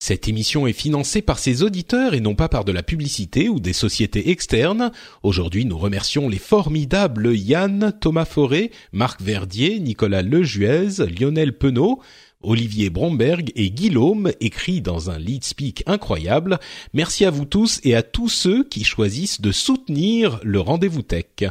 Cette émission est financée par ses auditeurs et non pas par de la publicité ou des sociétés externes. Aujourd'hui, nous remercions les formidables Yann, Thomas Forêt, Marc Verdier, Nicolas Lejuez, Lionel Penaud, Olivier Bromberg et Guillaume, écrit dans un lead speak incroyable. Merci à vous tous et à tous ceux qui choisissent de soutenir le Rendez-vous Tech.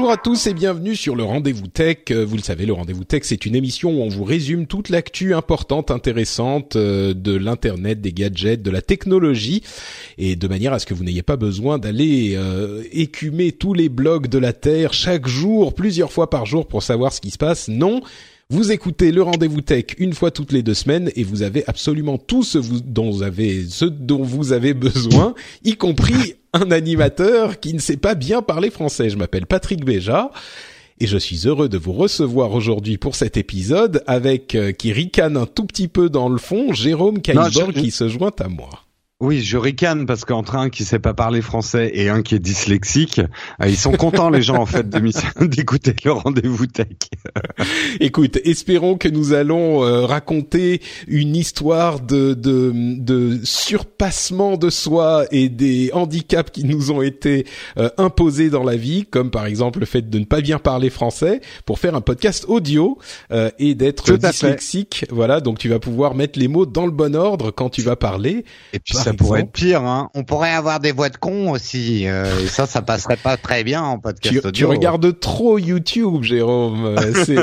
Bonjour à tous et bienvenue sur le Rendez-vous Tech. Euh, Vous le savez, le Rendez-vous Tech, c'est une émission où on vous résume toute l'actu importante, intéressante euh, de l'internet, des gadgets, de la technologie, et de manière à ce que vous n'ayez pas besoin d'aller euh, écumer tous les blogs de la Terre chaque jour, plusieurs fois par jour pour savoir ce qui se passe. Non. Vous écoutez le rendez-vous tech une fois toutes les deux semaines et vous avez absolument tout ce dont vous avez, ce dont vous avez besoin, y compris un animateur qui ne sait pas bien parler français. Je m'appelle Patrick Béja et je suis heureux de vous recevoir aujourd'hui pour cet épisode avec euh, qui ricane un tout petit peu dans le fond, Jérôme je- qui se joint à moi. Oui, je ricane parce qu'entre un qui sait pas parler français et un qui est dyslexique, euh, ils sont contents les gens en fait d'écouter le rendez-vous tech. Écoute, espérons que nous allons euh, raconter une histoire de, de, de surpassement de soi et des handicaps qui nous ont été euh, imposés dans la vie, comme par exemple le fait de ne pas bien parler français, pour faire un podcast audio euh, et d'être dyslexique. Voilà, donc tu vas pouvoir mettre les mots dans le bon ordre quand tu vas parler. Et puis Par ça pourrait être pire. Hein. On pourrait avoir des voix de cons aussi. euh, et ça, ça passerait pas très bien en podcast Tu, audio. tu regardes trop YouTube, Jérôme. Euh, C'est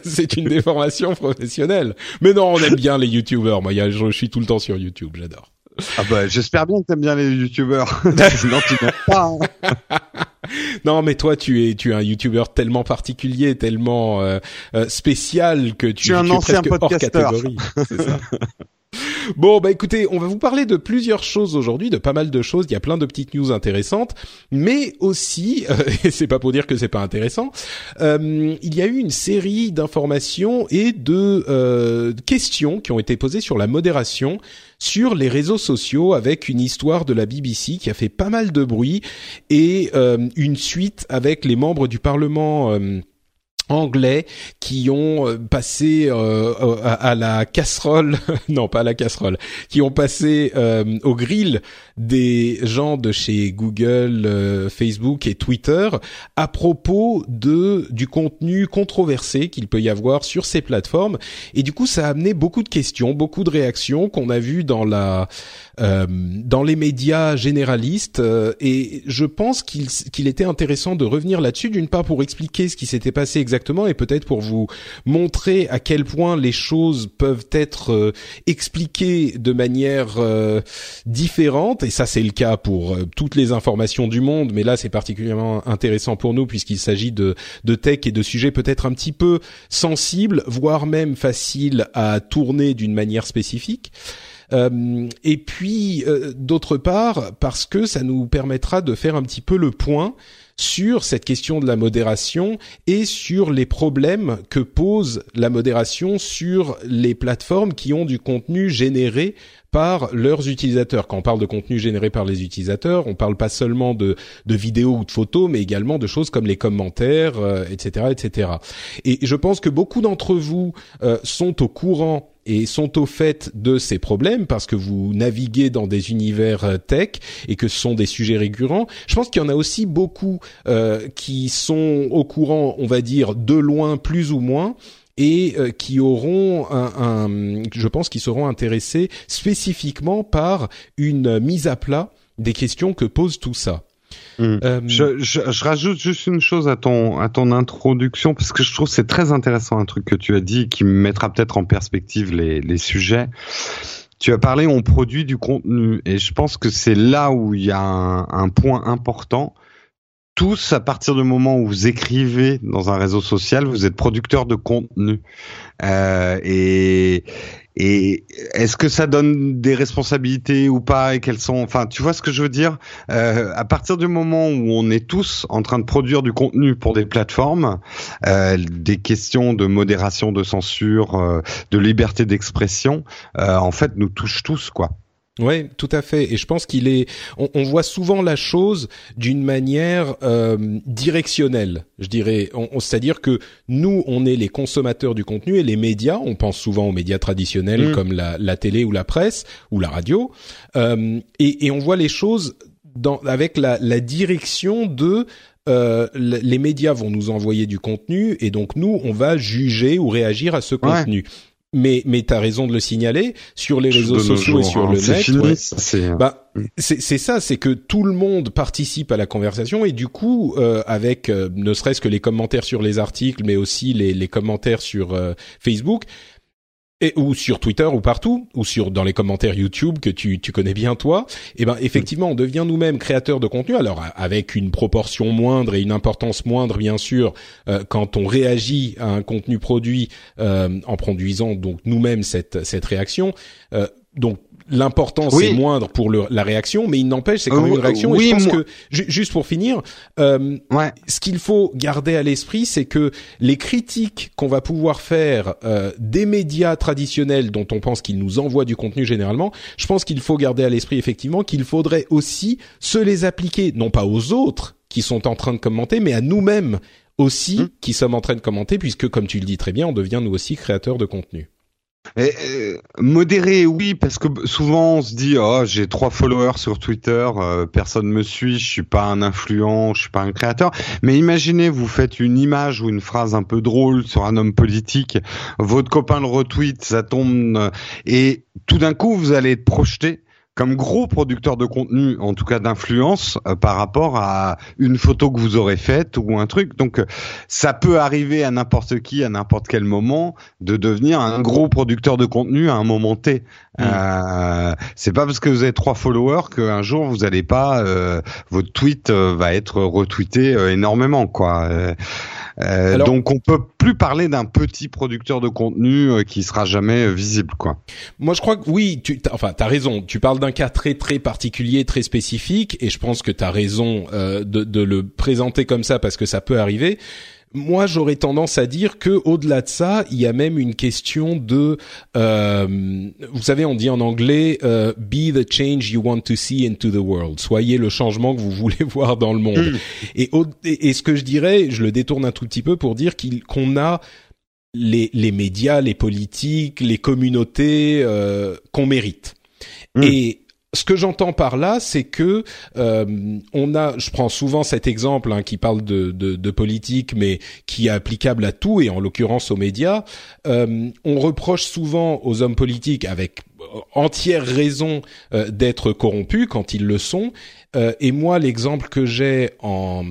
c'est une déformation professionnelle. Mais non, on aime bien les YouTubers. Moi, il y a- je, je suis tout le temps sur YouTube. J'adore. Ah bah, j'espère bien que t'aimes bien les youtubeurs. Sinon tu n'aimes pas. hein. Non, mais toi, tu es tu es un YouTuber tellement particulier, tellement euh, euh, spécial que tu, Je suis un tu es ancien presque hors catégorie. C'est ça. Bon, bah écoutez, on va vous parler de plusieurs choses aujourd'hui, de pas mal de choses. Il y a plein de petites news intéressantes, mais aussi, euh, et c'est pas pour dire que c'est pas intéressant, euh, il y a eu une série d'informations et de euh, questions qui ont été posées sur la modération sur les réseaux sociaux avec une histoire de la BBC qui a fait pas mal de bruit et euh, une suite avec les membres du Parlement. Euh, anglais qui ont euh, passé euh, à, à la casserole, non pas à la casserole, qui ont passé euh, au grill des gens de chez Google, euh, Facebook et Twitter à propos de du contenu controversé qu'il peut y avoir sur ces plateformes. Et du coup, ça a amené beaucoup de questions, beaucoup de réactions qu'on a vues dans la euh, dans les médias généralistes. euh, et je pense qu'il qu'il était intéressant de revenir là-dessus, d'une part pour expliquer ce qui s'était passé exactement et peut-être pour vous montrer à quel point les choses peuvent être euh, expliquées de manière différente. Et ça, c'est le cas pour euh, toutes les informations du monde, mais là, c'est particulièrement intéressant pour nous puisqu'il s'agit de, de tech et de sujets peut-être un petit peu sensibles, voire même faciles à tourner d'une manière spécifique. Euh, et puis, euh, d'autre part, parce que ça nous permettra de faire un petit peu le point sur cette question de la modération et sur les problèmes que pose la modération sur les plateformes qui ont du contenu généré par leurs utilisateurs. Quand on parle de contenu généré par les utilisateurs, on parle pas seulement de, de vidéos ou de photos, mais également de choses comme les commentaires, euh, etc., etc. Et je pense que beaucoup d'entre vous euh, sont au courant et sont au fait de ces problèmes parce que vous naviguez dans des univers euh, tech et que ce sont des sujets récurrents. Je pense qu'il y en a aussi beaucoup euh, qui sont au courant, on va dire, de loin plus ou moins et euh, qui auront un, un je pense, qui seront intéressés spécifiquement par une mise à plat des questions que pose tout ça. Mm. Euh, je, je, je, rajoute juste une chose à ton à ton introduction parce que je trouve c'est très intéressant un truc que tu as dit qui mettra peut-être en perspective les, les sujets. Tu as parlé on produit du contenu et je pense que c'est là où il y a un, un point important tous, à partir du moment où vous écrivez dans un réseau social, vous êtes producteur de contenu. Euh, et, et est-ce que ça donne des responsabilités ou pas et quelles sont Enfin, tu vois ce que je veux dire? Euh, À partir du moment où on est tous en train de produire du contenu pour des plateformes, euh, des questions de modération, de censure, euh, de liberté d'expression, euh, en fait, nous touchent tous, quoi. Ouais, tout à fait. Et je pense qu'il est. On, on, voit souvent la chose d'une manière euh, directionnelle, je dirais. C'est-à-dire que nous, on est les consommateurs du contenu et les médias. On pense souvent aux médias traditionnels mmh. comme la, la, télé ou la presse ou la radio. Euh, et, et, on voit les choses dans, avec la, la direction de euh, les médias vont nous envoyer du contenu et donc nous, on va juger ou réagir à ce contenu. Mais mais t'as raison de le signaler sur les réseaux sociaux et sur hein. le net. Fini, ouais. c'est bah c'est c'est ça, c'est que tout le monde participe à la conversation et du coup euh, avec euh, ne serait-ce que les commentaires sur les articles, mais aussi les les commentaires sur euh, Facebook, et ou sur Twitter ou partout ou sur dans les commentaires YouTube que tu tu connais bien toi. Et eh ben effectivement on devient nous-mêmes créateurs de contenu. Alors avec une proportion moindre et une importance moindre bien sûr euh, quand on réagit à un contenu produit euh, en produisant donc nous-mêmes cette cette réaction euh, donc l'importance oui. est moindre pour le, la réaction, mais il n'empêche, c'est quand même une réaction. Oui, et je pense moi... que, juste pour finir, euh, ouais. ce qu'il faut garder à l'esprit, c'est que les critiques qu'on va pouvoir faire euh, des médias traditionnels dont on pense qu'ils nous envoient du contenu généralement, je pense qu'il faut garder à l'esprit effectivement qu'il faudrait aussi se les appliquer, non pas aux autres qui sont en train de commenter, mais à nous-mêmes aussi mmh. qui sommes en train de commenter, puisque comme tu le dis très bien, on devient nous aussi créateurs de contenu. Euh, modéré, oui, parce que souvent on se dit oh j'ai trois followers sur Twitter, euh, personne me suit, je suis pas un influent, je suis pas un créateur. Mais imaginez, vous faites une image ou une phrase un peu drôle sur un homme politique, votre copain le retweet, ça tombe, euh, et tout d'un coup vous allez être projeté comme gros producteur de contenu, en tout cas d'influence, euh, par rapport à une photo que vous aurez faite ou un truc. Donc, euh, ça peut arriver à n'importe qui, à n'importe quel moment, de devenir un gros producteur de contenu à un moment T. Mmh. Euh, c'est pas parce que vous avez trois followers qu'un jour vous n'allez pas, euh, votre tweet va être retweeté énormément, quoi. Euh, Alors, donc on peut plus parler d'un petit producteur de contenu euh, qui sera jamais euh, visible, quoi. Moi, je crois que oui, tu, as, enfin, t'as raison. Tu parles d'un cas très très particulier, très spécifique, et je pense que t'as raison euh, de, de le présenter comme ça parce que ça peut arriver moi, j'aurais tendance à dire que au-delà de ça, il y a même une question de, euh, vous savez, on dit en anglais, euh, "Be the change you want to see into the world." Soyez le changement que vous voulez voir dans le monde. Hmm. et, au, et, et, ce que je dirais, je le détourne un tout petit peu pour dire qu'on a les, les médias, les politiques, les communautés euh, qu'on mérite. Mm. Et ce que j'entends par là, c'est que euh, on a, je prends souvent cet exemple hein, qui parle de, de, de, politique, mais qui est applicable à tout et en l'occurrence aux médias. Euh, on reproche souvent aux hommes politiques, avec entière raison, euh, d'être corrompus quand ils le sont. Euh, et moi, l'exemple que j'ai en,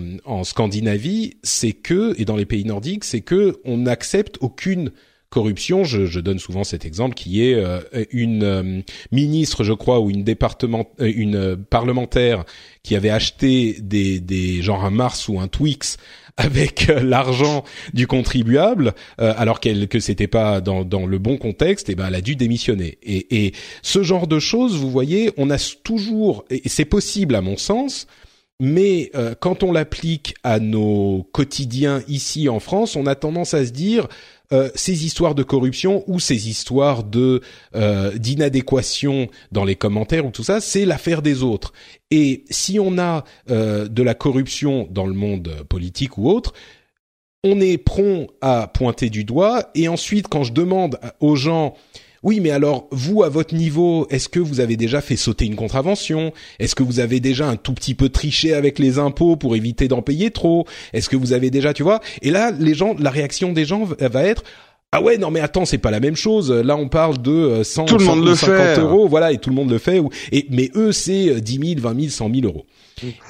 Scandinavie, c'est que, et dans les pays nordiques, c'est que on n'accepte aucune corruption. Je, je, donne souvent cet exemple qui est euh, une euh, ministre, je crois, ou une département, euh, une parlementaire qui avait acheté des, des genre un Mars ou un Twix avec l'argent du contribuable, alors qu'elle que c'était pas dans, dans le bon contexte, et ben elle a dû démissionner. Et, et ce genre de choses, vous voyez, on a toujours, et c'est possible à mon sens, mais euh, quand on l'applique à nos quotidiens ici en France, on a tendance à se dire euh, ces histoires de corruption ou ces histoires de euh, d'inadéquation dans les commentaires ou tout ça, c'est l'affaire des autres. Et si on a euh, de la corruption dans le monde politique ou autre, on est prompt à pointer du doigt. Et ensuite, quand je demande aux gens oui, mais alors vous, à votre niveau, est-ce que vous avez déjà fait sauter une contravention? Est-ce que vous avez déjà un tout petit peu triché avec les impôts pour éviter d'en payer trop? Est-ce que vous avez déjà, tu vois? Et là, les gens, la réaction des gens va être ah ouais, non mais attends, c'est pas la même chose. Là, on parle de 100, Tout le monde le 150 fait. euros, voilà, et tout le monde le fait. Et mais eux, c'est 10 000, 20 000, 100 000 euros.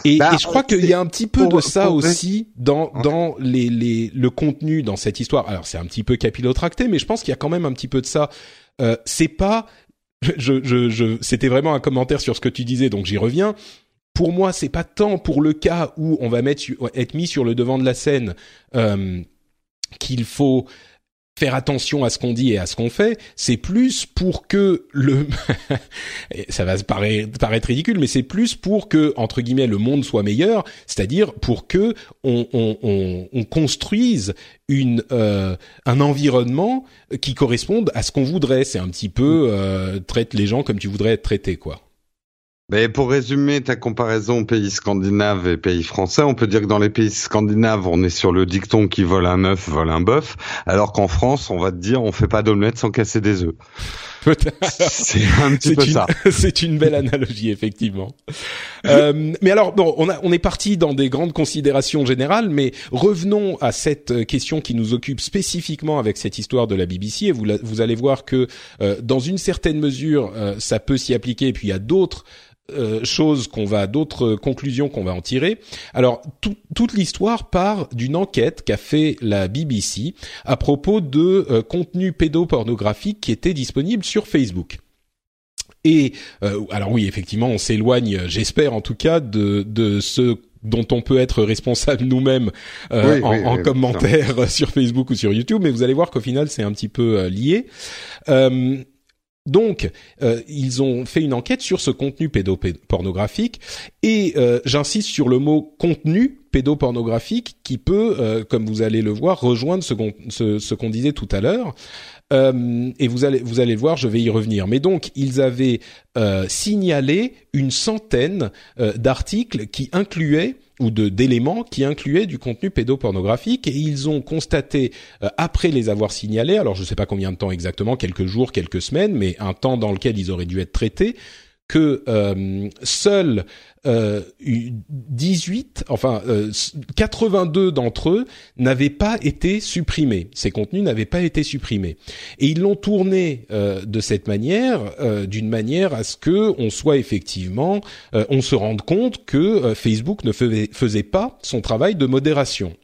Et, Bah, et je crois qu'il y a un petit peu pour- de ça aussi dans dans les, les le contenu dans cette histoire. Alors c'est un petit peu capillotracté, mais je pense qu'il y a quand même un petit peu de ça. Euh, c'est pas, c'était vraiment un commentaire sur ce que tu disais, donc j'y reviens. Pour moi, c'est pas tant pour le cas où on va mettre être mis sur le devant de la scène euh, qu'il faut faire attention à ce qu'on dit et à ce qu'on fait, c'est plus pour que le ça va paraître, paraître ridicule, mais c'est plus pour que entre guillemets le monde soit meilleur, c'est-à-dire pour que on, on, on, on construise une euh, un environnement qui corresponde à ce qu'on voudrait. C'est un petit peu euh, traite les gens comme tu voudrais être traité, quoi. Mais pour résumer ta comparaison pays scandinaves et pays français, on peut dire que dans les pays scandinaves, on est sur le dicton qui vole un œuf, vole un bœuf, alors qu'en France, on va te dire on fait pas d'omelette sans casser des œufs. C'est un petit peu une, ça. c'est une belle analogie, effectivement. Euh, mais alors, bon, on, a, on est parti dans des grandes considérations générales, mais revenons à cette question qui nous occupe spécifiquement avec cette histoire de la BBC. Et vous, la- vous allez voir que, euh, dans une certaine mesure, euh, ça peut s'y appliquer. Et puis, il y a d'autres euh, choses qu'on va, d'autres conclusions qu'on va en tirer. Alors, tout- toute l'histoire part d'une enquête qu'a fait la BBC à propos de euh, contenu pédopornographique qui était disponible sur Facebook. Et euh, alors oui, effectivement, on s'éloigne, j'espère en tout cas, de, de ce dont on peut être responsable nous-mêmes euh, Oui, en, oui, en oui, commentaire sur Facebook ou sur YouTube, mais vous allez voir qu'au final c'est un petit peu euh, lié. Euh, donc, euh, ils ont fait une enquête sur ce contenu pédopornographique et euh, j'insiste sur le mot contenu pédopornographique qui peut, euh, comme vous allez le voir, rejoindre ce qu'on disait tout à l'heure. Et vous allez vous allez le voir, je vais y revenir. Mais donc ils avaient signalé une centaine d'articles qui incluaient ou de d'éléments qui incluaient du contenu pédopornographique. Et ils ont constaté euh, après les avoir signalés, alors je ne sais pas combien de temps exactement, quelques jours, quelques semaines, mais un temps dans lequel ils auraient dû être traités, que euh, seuls euh, 18, enfin euh, 82 d'entre eux n'avaient pas été supprimés. Ces contenus n'avaient pas été supprimés. Et ils l'ont tourné euh, de cette manière, euh, d'une manière à ce que on soit effectivement, on se rende compte que Facebook ne faisait pas son travail de modération.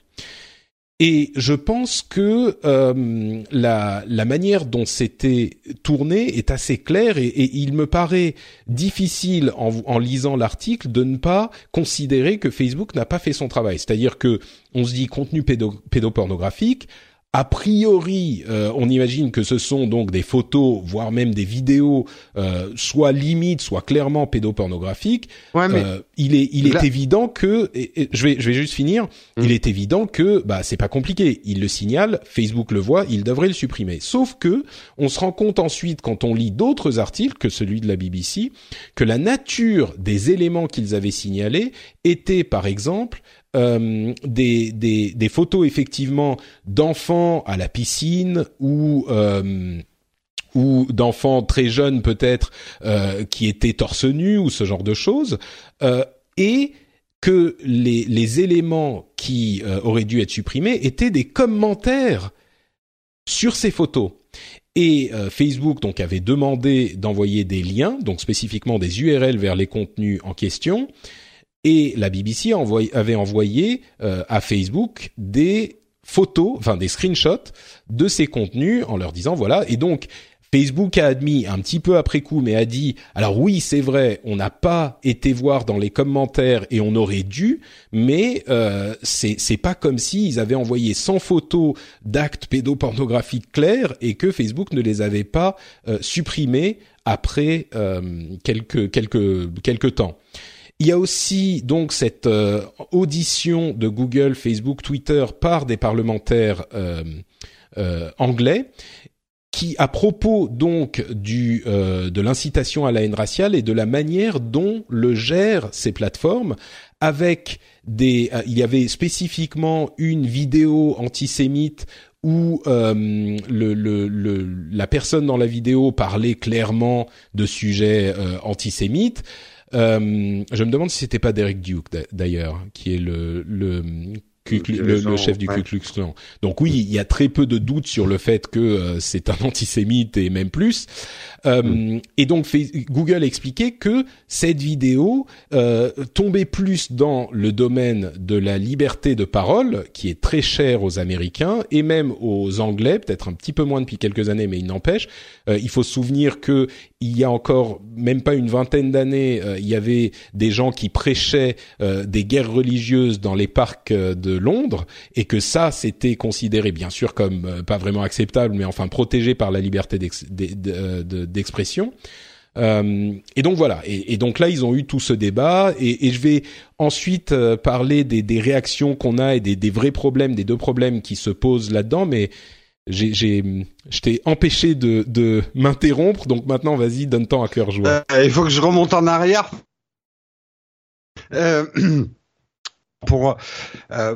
Et je pense que euh, la, manière dont c'était tourné est assez claire et, il me paraît difficile en, lisant l'article de ne pas considérer que Facebook n'a pas fait son travail. C'est-à-dire que on se dit contenu pédo, pédopornographique. A priori, euh, on imagine que ce sont donc des photos, voire même des vidéos, euh, soit limites, soit clairement pédopornographiques. Ouais, mais Euh, il est, il là- est évident que, et- et je vais, je vais juste finir. Mm. Il est évident que, bah, c'est pas compliqué. Il le signale, Facebook le voit, il devrait le supprimer. Sauf que, on se rend compte ensuite, quand on lit d'autres articles que celui de la BBC, que la nature des éléments qu'ils avaient signalés était, par exemple, euh, des, photos effectivement d'enfants à la piscine ou euh, ou d'enfants très jeunes peut-être euh, qui étaient torse nu ou ce genre de choses et que les, éléments qui auraient dû être supprimés étaient des commentaires sur ces photos. Et Facebook donc avait demandé d'envoyer des liens, donc spécifiquement des URL vers les contenus en question. Et la BBC avait envoyé euh, à Facebook des photos, enfin des screenshots de ces contenus en leur disant voilà. Et donc Facebook a admis un petit peu après coup, mais a dit alors oui c'est vrai, on n'a pas été voir dans les commentaires et on aurait dû, mais euh, c'est pas comme s'ils avaient envoyé 100 photos d'actes pédopornographiques clairs et que Facebook ne les avait pas euh, supprimés après euh, quelques quelques quelques temps. Il y a aussi donc cette euh, audition de Google, Facebook, Twitter par des parlementaires euh, euh, anglais qui, à propos donc du euh, de l'incitation à la haine raciale et de la manière dont le gèrent ces plateformes, avec des, euh, il y avait spécifiquement une vidéo antisémite où euh, le, le, le, la personne dans la vidéo parlait clairement de sujets euh, antisémites. Euh, je me demande si c'était pas Derek Duke d'a- d'ailleurs, qui est le, le le, chef du Ku Klux Klan. Donc oui, il y a très peu de doutes sur le fait que euh, c'est un antisémite et même plus. Euh, mm. Et donc Google expliquait que cette vidéo euh, tombait plus dans le domaine de la liberté de parole, qui est très cher aux Américains et même aux Anglais, peut-être un petit peu moins depuis quelques années, mais il n'empêche. Euh, il faut se souvenir que il y a encore même pas une vingtaine d'années, il y avait des gens qui prêchaient des guerres religieuses dans les parcs de Londres et que ça c'était considéré bien sûr comme pas vraiment acceptable, mais enfin protégé par la liberté d'expression. Euh, et donc voilà. Et, donc là, ils ont eu tout ce débat. Et, je vais ensuite euh, parler des, réactions qu'on a et des, vrais problèmes, des deux problèmes qui se posent là-dedans. Mais j'ai, je t'ai empêché de, m'interrompre. Donc maintenant, vas-y, donne temps à cœur joie. Euh, il faut que je remonte en arrière. pour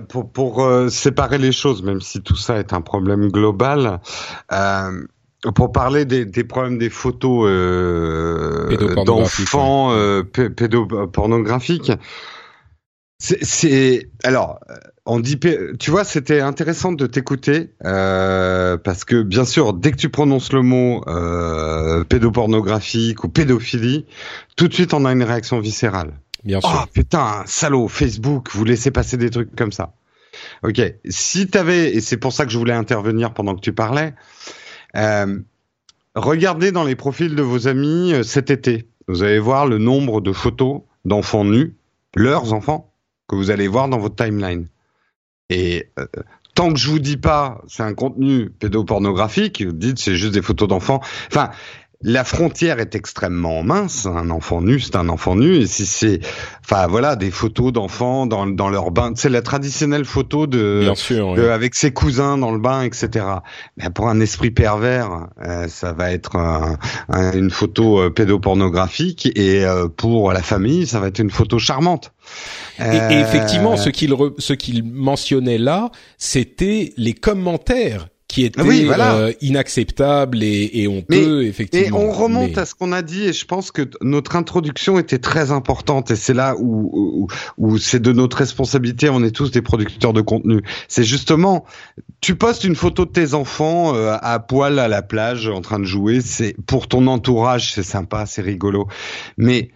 pour, pour séparer les choses, même si tout ça est un problème global. Euh, pour parler des, des, problèmes des photos euh, d'enfants euh, pédopornographiques, c'est alors on dit tu vois c'était intéressant de t'écouter euh, parce que bien sûr dès que tu prononces le mot euh, pédopornographique ou pédophilie tout de suite on a une réaction viscérale bien sûr oh putain salaud Facebook vous laissez passer des trucs comme ça ok si t'avais et c'est pour ça que je voulais intervenir pendant que tu parlais euh, regardez dans les profils de vos amis euh, cet été. Vous allez voir le nombre de photos d'enfants nus, leurs enfants, que vous allez voir dans votre timeline. Et euh, tant que je vous dis pas, c'est un contenu pédopornographique, vous dites c'est juste des photos d'enfants. Enfin, la frontière est extrêmement mince. Un enfant nu, c'est un enfant nu. Et si c'est, enfin voilà, des photos d'enfants dans, dans leur bain, c'est la traditionnelle photo de, avec ses cousins dans le bain, etc. Mais pour un esprit pervers, euh, ça va être une photo euh, pédopornographique, et euh, pour la famille, ça va être une photo charmante. Et, et, effectivement, ce qu'il ce qu'il mentionnait là, c'était les commentaires qui était euh, inacceptable et, et on peut effectivement. Et on remonte à ce qu'on a dit et je pense que notre introduction était très importante et c'est là où, où, où c'est de notre responsabilité. On est tous des producteurs de contenu. C'est justement, tu postes une photo de tes enfants euh, à poil à la plage en train de jouer. C'est pour ton entourage, c'est sympa, c'est rigolo, mais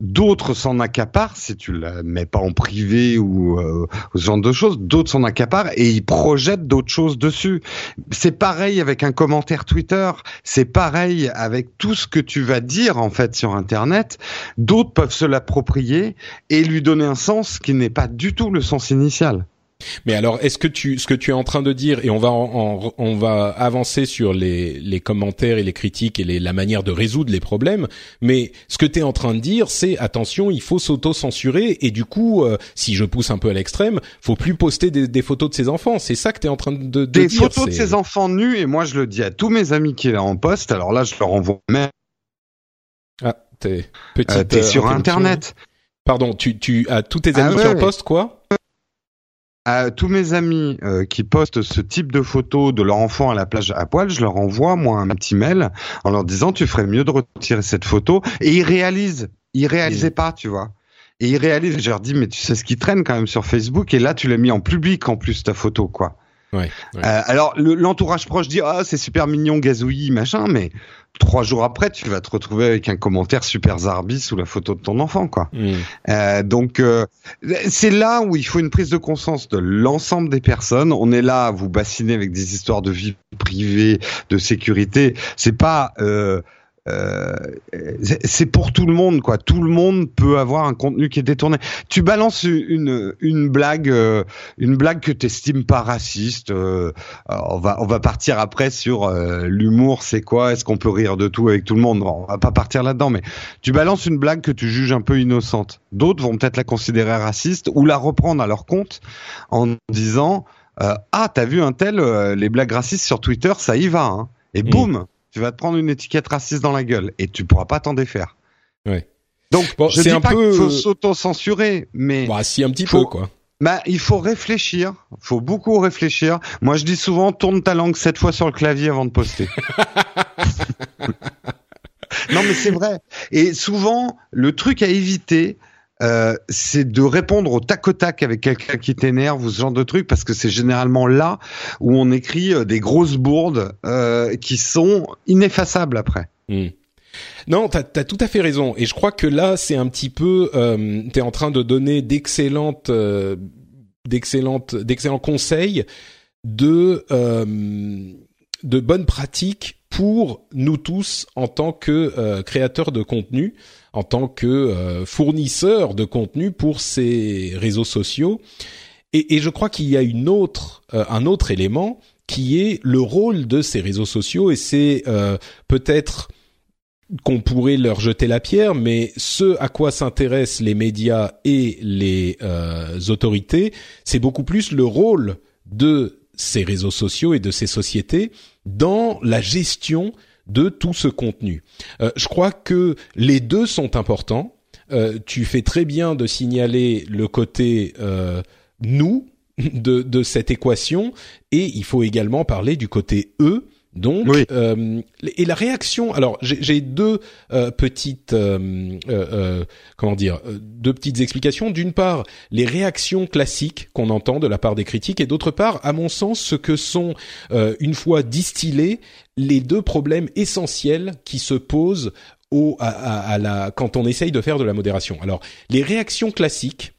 D'autres s'en accaparent, si tu la mets pas en privé ou euh, ce genre de choses, d'autres s'en accaparent et ils projettent d'autres choses dessus. C'est pareil avec un commentaire Twitter, c'est pareil avec tout ce que tu vas dire en fait sur Internet. D'autres peuvent se l'approprier et lui donner un sens qui n'est pas du tout le sens initial. Mais alors, est-ce que tu, ce que tu es en train de dire, et on va, on va avancer sur les, les commentaires et les critiques et les, la manière de résoudre les problèmes. Mais ce que tu es en train de dire, c'est attention, il faut s'auto-censurer et du coup, euh, si je pousse un peu à l'extrême, faut plus poster des, des photos de ses enfants. C'est ça que tu es en train de, de des dire. Des photos de ses enfants nus et moi je le dis à tous mes amis qui est en poste. Alors là, je leur envoie même. Ah, t'es petite. Euh, t'es sur Internet. Pardon, tu, tu as tous tes ah amis qui en poste quoi? À tous mes amis euh, qui postent ce type de photos de leur enfant à la plage à poil, je leur envoie moi un petit mail en leur disant tu ferais mieux de retirer cette photo et ils réalisent, ils réalisaient pas, tu vois. Et ils réalisent, je leur dis mais tu sais ce qui traîne quand même sur Facebook? Et là tu l'as mis en public en plus ta photo quoi. Ouais, ouais. Euh, alors l'entourage proche dit ah c'est super mignon gazouillis machin mais trois jours après tu vas te retrouver avec un commentaire super zarbi sous la photo de ton enfant quoi. Euh, donc euh, c'est là où il faut une prise de conscience de l'ensemble des personnes. On est là à vous bassiner avec des histoires de vie privée, de sécurité. C'est pas euh, euh, c'est pour tout le monde quoi. Tout le monde peut avoir un contenu qui est détourné. Tu balances une une blague euh, une blague que t'estimes pas raciste. Euh, on va on va partir après sur l'humour. C'est quoi Est-ce qu'on peut rire de tout avec tout le monde? On va pas partir là-dedans. Mais tu balances une blague que tu juges un peu innocente. D'autres vont peut-être la considérer raciste ou la reprendre à leur compte en disant ah t'as vu un tel les blagues racistes sur Twitter ça y va. Hein. Et mmh. boum tu vas te prendre une étiquette raciste dans la gueule et tu pourras pas t'en défaire. Ouais. Donc, bon, je dis un pas peu... qu'il faut s'auto-censurer, mais bah, si un petit peu quoi. Bah, il faut réfléchir, faut beaucoup réfléchir. Moi, je dis souvent, tourne ta langue sept fois sur le clavier avant de poster. non, mais c'est vrai. Et souvent, le truc à éviter, euh, c'est de répondre au tac au tac avec quelqu'un qui t'énerve ou ce genre de truc, parce que c'est généralement là où on écrit euh, des grosses bourdes euh, qui sont ineffaçables après. Hmm. Non, t'as as tout à fait raison. Et je crois que là, c'est un petit peu, euh, t'es en train de donner d'excellentes, d'excellentes, d'excellents conseils de de bonnes pratiques pour nous tous en tant que créateurs de contenu en tant que euh, fournisseur de contenu pour ces réseaux sociaux. Et, et je crois qu'il y a une autre, euh, un autre élément qui est le rôle de ces réseaux sociaux, et c'est euh, peut-être qu'on pourrait leur jeter la pierre, mais ce à quoi s'intéressent les médias et les autorités, c'est beaucoup plus le rôle de ces réseaux sociaux et de ces sociétés dans la gestion de tout ce contenu. Euh, je crois que les deux sont importants. Euh, tu fais très bien de signaler le côté euh, nous de, de cette équation et il faut également parler du côté eux donc, euh, et la réaction. Alors, j'ai deux euh, petites, euh, euh comment dire, deux petites explications. D'une part, les réactions classiques qu'on entend de la part des critiques, et d'autre part, à mon sens, ce que sont une fois distillés les deux problèmes essentiels qui se posent au, à, à la, quand on essaye de faire de la modération. Alors, les réactions classiques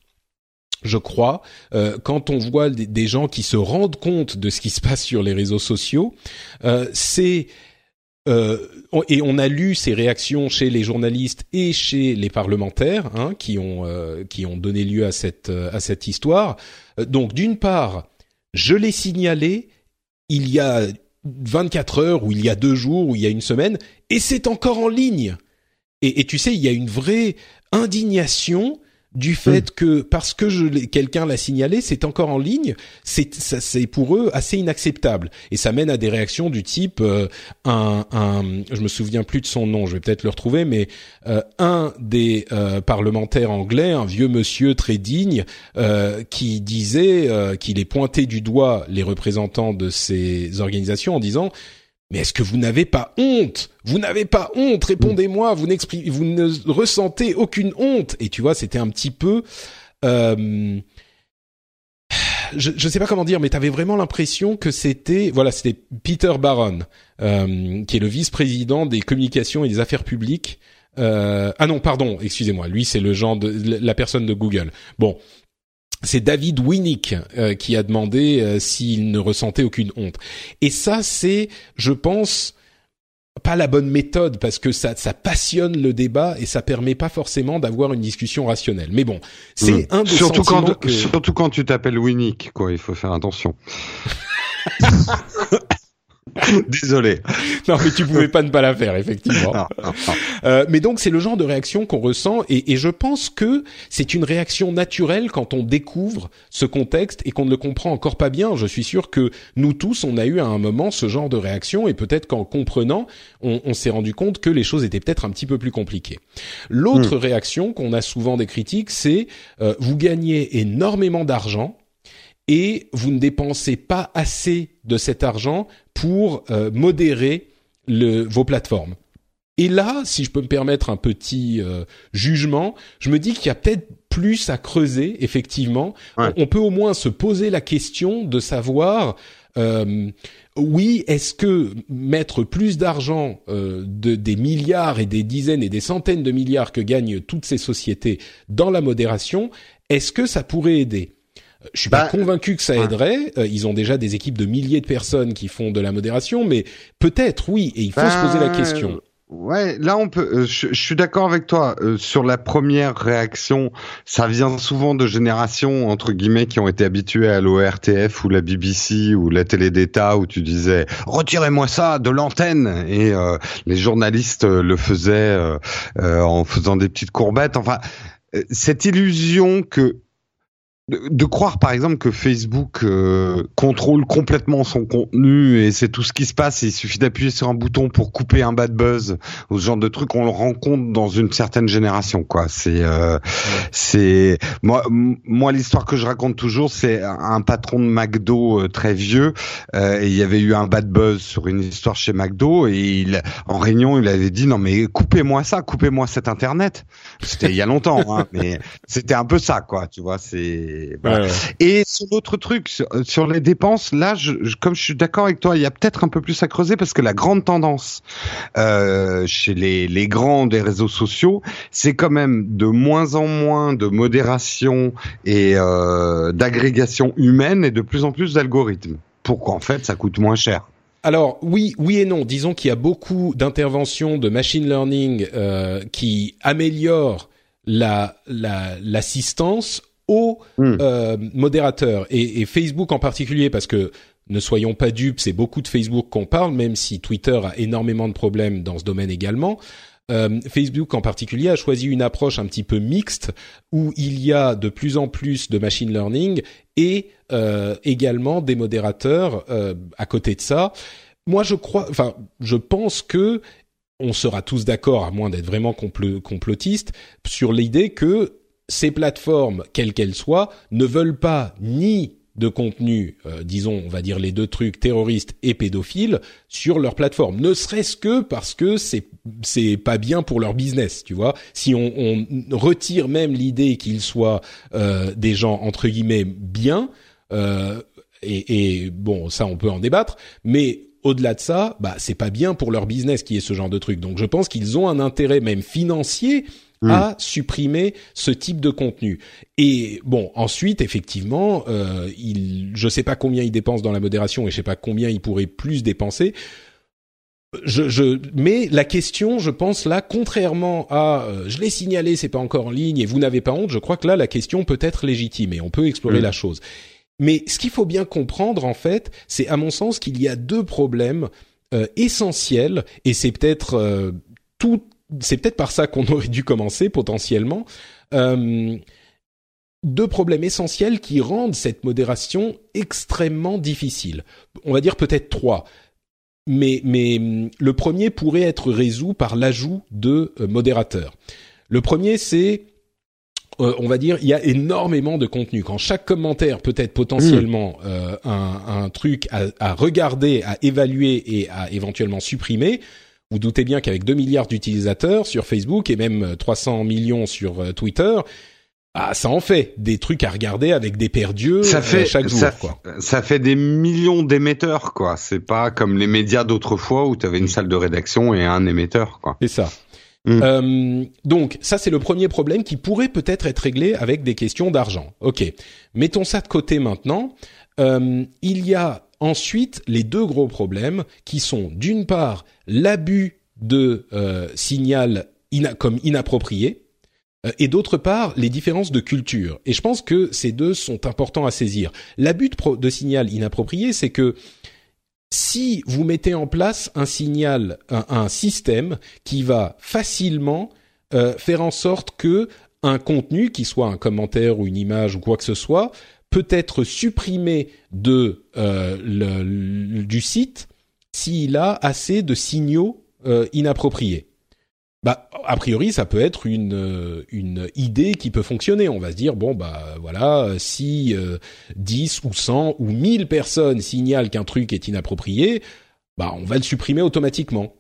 je crois, euh, quand on voit des, gens qui se rendent compte de ce qui se passe sur les réseaux sociaux, euh, c'est euh, et on a lu ces réactions chez les journalistes et chez les parlementaires hein, qui ont qui ont donné lieu à cette à cette histoire. Donc d'une part, je l'ai signalé il y a 24 heures ou il y a deux jours ou il y a une semaine et c'est encore en ligne. Et, et tu sais, il y a une vraie indignation du fait que parce que je quelqu'un l'a signalé, c'est encore en ligne, c'est ça c'est pour eux assez inacceptable. Et ça mène à des réactions du type euh, un, un je me souviens plus de son nom, je vais peut-être le retrouver mais euh, un des euh, parlementaires anglais, un vieux monsieur très digne qui disait qu'il est pointé du doigt les représentants de ces organisations en disant mais est-ce que vous n'avez pas honte? Vous n'avez pas honte Répondez-moi. Vous vous ne ressentez aucune honte. Et tu vois, c'était un petit peu. Euh, je ne sais pas comment dire, mais tu avais vraiment l'impression que c'était, voilà, c'était Peter Baron, euh, qui est le vice-président des communications et des affaires publiques. Euh, ah non, pardon, excusez-moi. Lui, c'est le genre de la personne de Google. Bon, c'est David Winnick euh, qui a demandé euh, s'il ne ressentait aucune honte. Et ça, c'est, je pense, pas la bonne méthode parce que ça, ça passionne le débat et ça permet pas forcément d'avoir une discussion rationnelle. Mais bon, c'est hmm. un des surtout quand surtout quand tu t'appelles Winnick, quoi. Il faut faire attention. Désolé. Non, mais tu pouvais pas ne pas la faire, effectivement. Euh, mais donc, c'est le genre de réaction qu'on ressent, et, et, je pense que c'est une réaction naturelle quand on découvre ce contexte et qu'on ne le comprend encore pas bien. Je suis sûr que nous tous, on a eu à un moment ce genre de réaction, et peut-être qu'en comprenant, on, on s'est rendu compte que les choses étaient peut-être un petit peu plus compliquées. L'autre hmm. réaction qu'on a souvent des critiques, c'est euh, vous gagnez énormément d'argent et vous ne dépensez pas assez de cet argent pour euh, modérer le, vos plateformes. Et là, si je peux me permettre un petit euh, jugement, je me dis qu'il y a peut-être plus à creuser, effectivement. On, peut au moins se poser la question de savoir, euh, oui, est-ce que mettre plus d'argent, de, des milliards et des dizaines et des centaines de milliards que gagnent toutes ces sociétés dans la modération, est-ce que ça pourrait aider? Je suis pas bah, convaincu que ça aiderait. Euh, ils ont déjà des équipes de milliers de personnes qui font de la modération, mais peut-être oui. Et il faut se poser la bah, question. Ouais, là on peut. Euh, je, suis d'accord avec toi euh, sur la première réaction. Ça vient souvent de générations entre guillemets qui ont été habituées à l'ORTF ou la BBC ou la télé d'État où tu disais retirez-moi ça de l'antenne et les journalistes le faisaient en faisant des petites courbettes. Enfin, cette illusion que de, croire par exemple que Facebook euh, contrôle complètement son contenu et c'est tout ce qui se passe. il suffit d'appuyer sur un bouton pour couper un bad buzz ou ce genre de truc. On le rencontre dans une certaine génération, quoi. C'est, euh, c'est moi, moi l'histoire que je raconte toujours, c'est un patron de McDo euh, très vieux. et il y avait eu un bad buzz sur une histoire chez McDo et il, en réunion, il avait dit non mais coupez-moi ça, coupez-moi cet internet. C'était il y a longtemps, hein, mais c'était un peu ça, quoi. Tu vois, c'est et sur l'autre truc, sur, les dépenses, là, je, comme je suis d'accord avec toi, il y a peut-être un peu plus à creuser parce que la grande tendance euh, chez les, les grands des réseaux sociaux, c'est quand même de moins en moins de modération et euh, d'agrégation humaine et de plus en plus d'algorithmes. Pour qu'en fait, ça coûte moins cher. Alors oui, oui et non. Disons qu'il y a beaucoup d'interventions de machine learning euh, qui améliorent la l'assistance aux hmm. euh, modérateurs et, et, Facebook en particulier parce que ne soyons pas dupes, c'est beaucoup de Facebook qu'on parle, même si Twitter a énormément de problèmes dans ce domaine également. Euh, Facebook en particulier a choisi une approche un petit peu mixte où il y a de plus en plus de machine learning et euh, également des modérateurs à côté de ça. Moi, je crois, enfin, je pense que on sera tous d'accord, à moins d'être vraiment complotiste, sur l'idée que ces plateformes, quelles qu'elles soient, ne veulent pas ni de contenu, euh, disons, on va dire les deux trucs terroristes et pédophiles sur leur plateforme. Ne serait-ce que parce que c'est c'est pas bien pour leur business, tu vois. Si on, on retire même l'idée qu'ils soient euh, des gens entre guillemets bien, euh, et, et, bon, ça on peut en débattre, mais au-delà de ça, bah c'est pas bien pour leur business qui est ce genre de truc. Donc je pense qu'ils ont un intérêt même financier Hmm. à supprimer ce type de contenu. Et bon, ensuite, effectivement, euh, il, je sais pas combien il dépense dans la modération et je sais pas combien il pourrait plus dépenser. Je, je, mais la question, je pense là, contrairement à, euh, je l'ai signalé, c'est pas encore en ligne et vous n'avez pas honte, je crois que là la question peut être légitime et on peut explorer hmm. la chose. Mais ce qu'il faut bien comprendre en fait, c'est à mon sens qu'il y a deux problèmes euh, essentiels et c'est peut-être euh, tout c'est peut-être par ça qu'on aurait dû commencer potentiellement. Euh, deux problèmes essentiels qui rendent cette modération extrêmement difficile. On va dire peut-être trois. Mais, mais le premier pourrait être résolu par l'ajout de euh, modérateurs. Le premier, c'est, euh, on va dire, il y a énormément de contenu. Quand chaque commentaire peut être potentiellement mmh. un, un, truc à, à, regarder, à évaluer et à éventuellement supprimer, vous doutez bien qu'avec 2 milliards d'utilisateurs sur Facebook et même 300 millions sur euh, Twitter, ah, ça en fait des trucs à regarder avec des perdus ça euh, fait, chaque jour. Ça, quoi. ça fait des millions d'émetteurs, quoi. C'est pas comme les médias d'autrefois où tu avais une salle de rédaction et un émetteur, quoi. C'est ça. Mm. Euh, donc ça c'est le premier problème qui pourrait peut-être être réglé avec des questions d'argent. Ok, mettons ça de côté maintenant. Euh, il y a ensuite les deux gros problèmes qui sont d'une part l'abus de euh, signal comme inapproprié euh, et d'autre part les différences de culture. Et je pense que ces deux sont importants à saisir. L'abus de, signal inapproprié, c'est que si vous mettez en place un signal, un, système qui va facilement euh, faire en sorte que un contenu, qui soit un commentaire ou une image ou quoi que ce soit, peut être supprimé de euh, le, du site s'il a assez de signaux euh, inappropriés. Bah, a priori, ça peut être une euh, une idée qui peut fonctionner. On va se dire bon bah voilà, si 10 ou 100 ou 1000 personnes signalent qu'un truc est inapproprié, bah on va le supprimer automatiquement.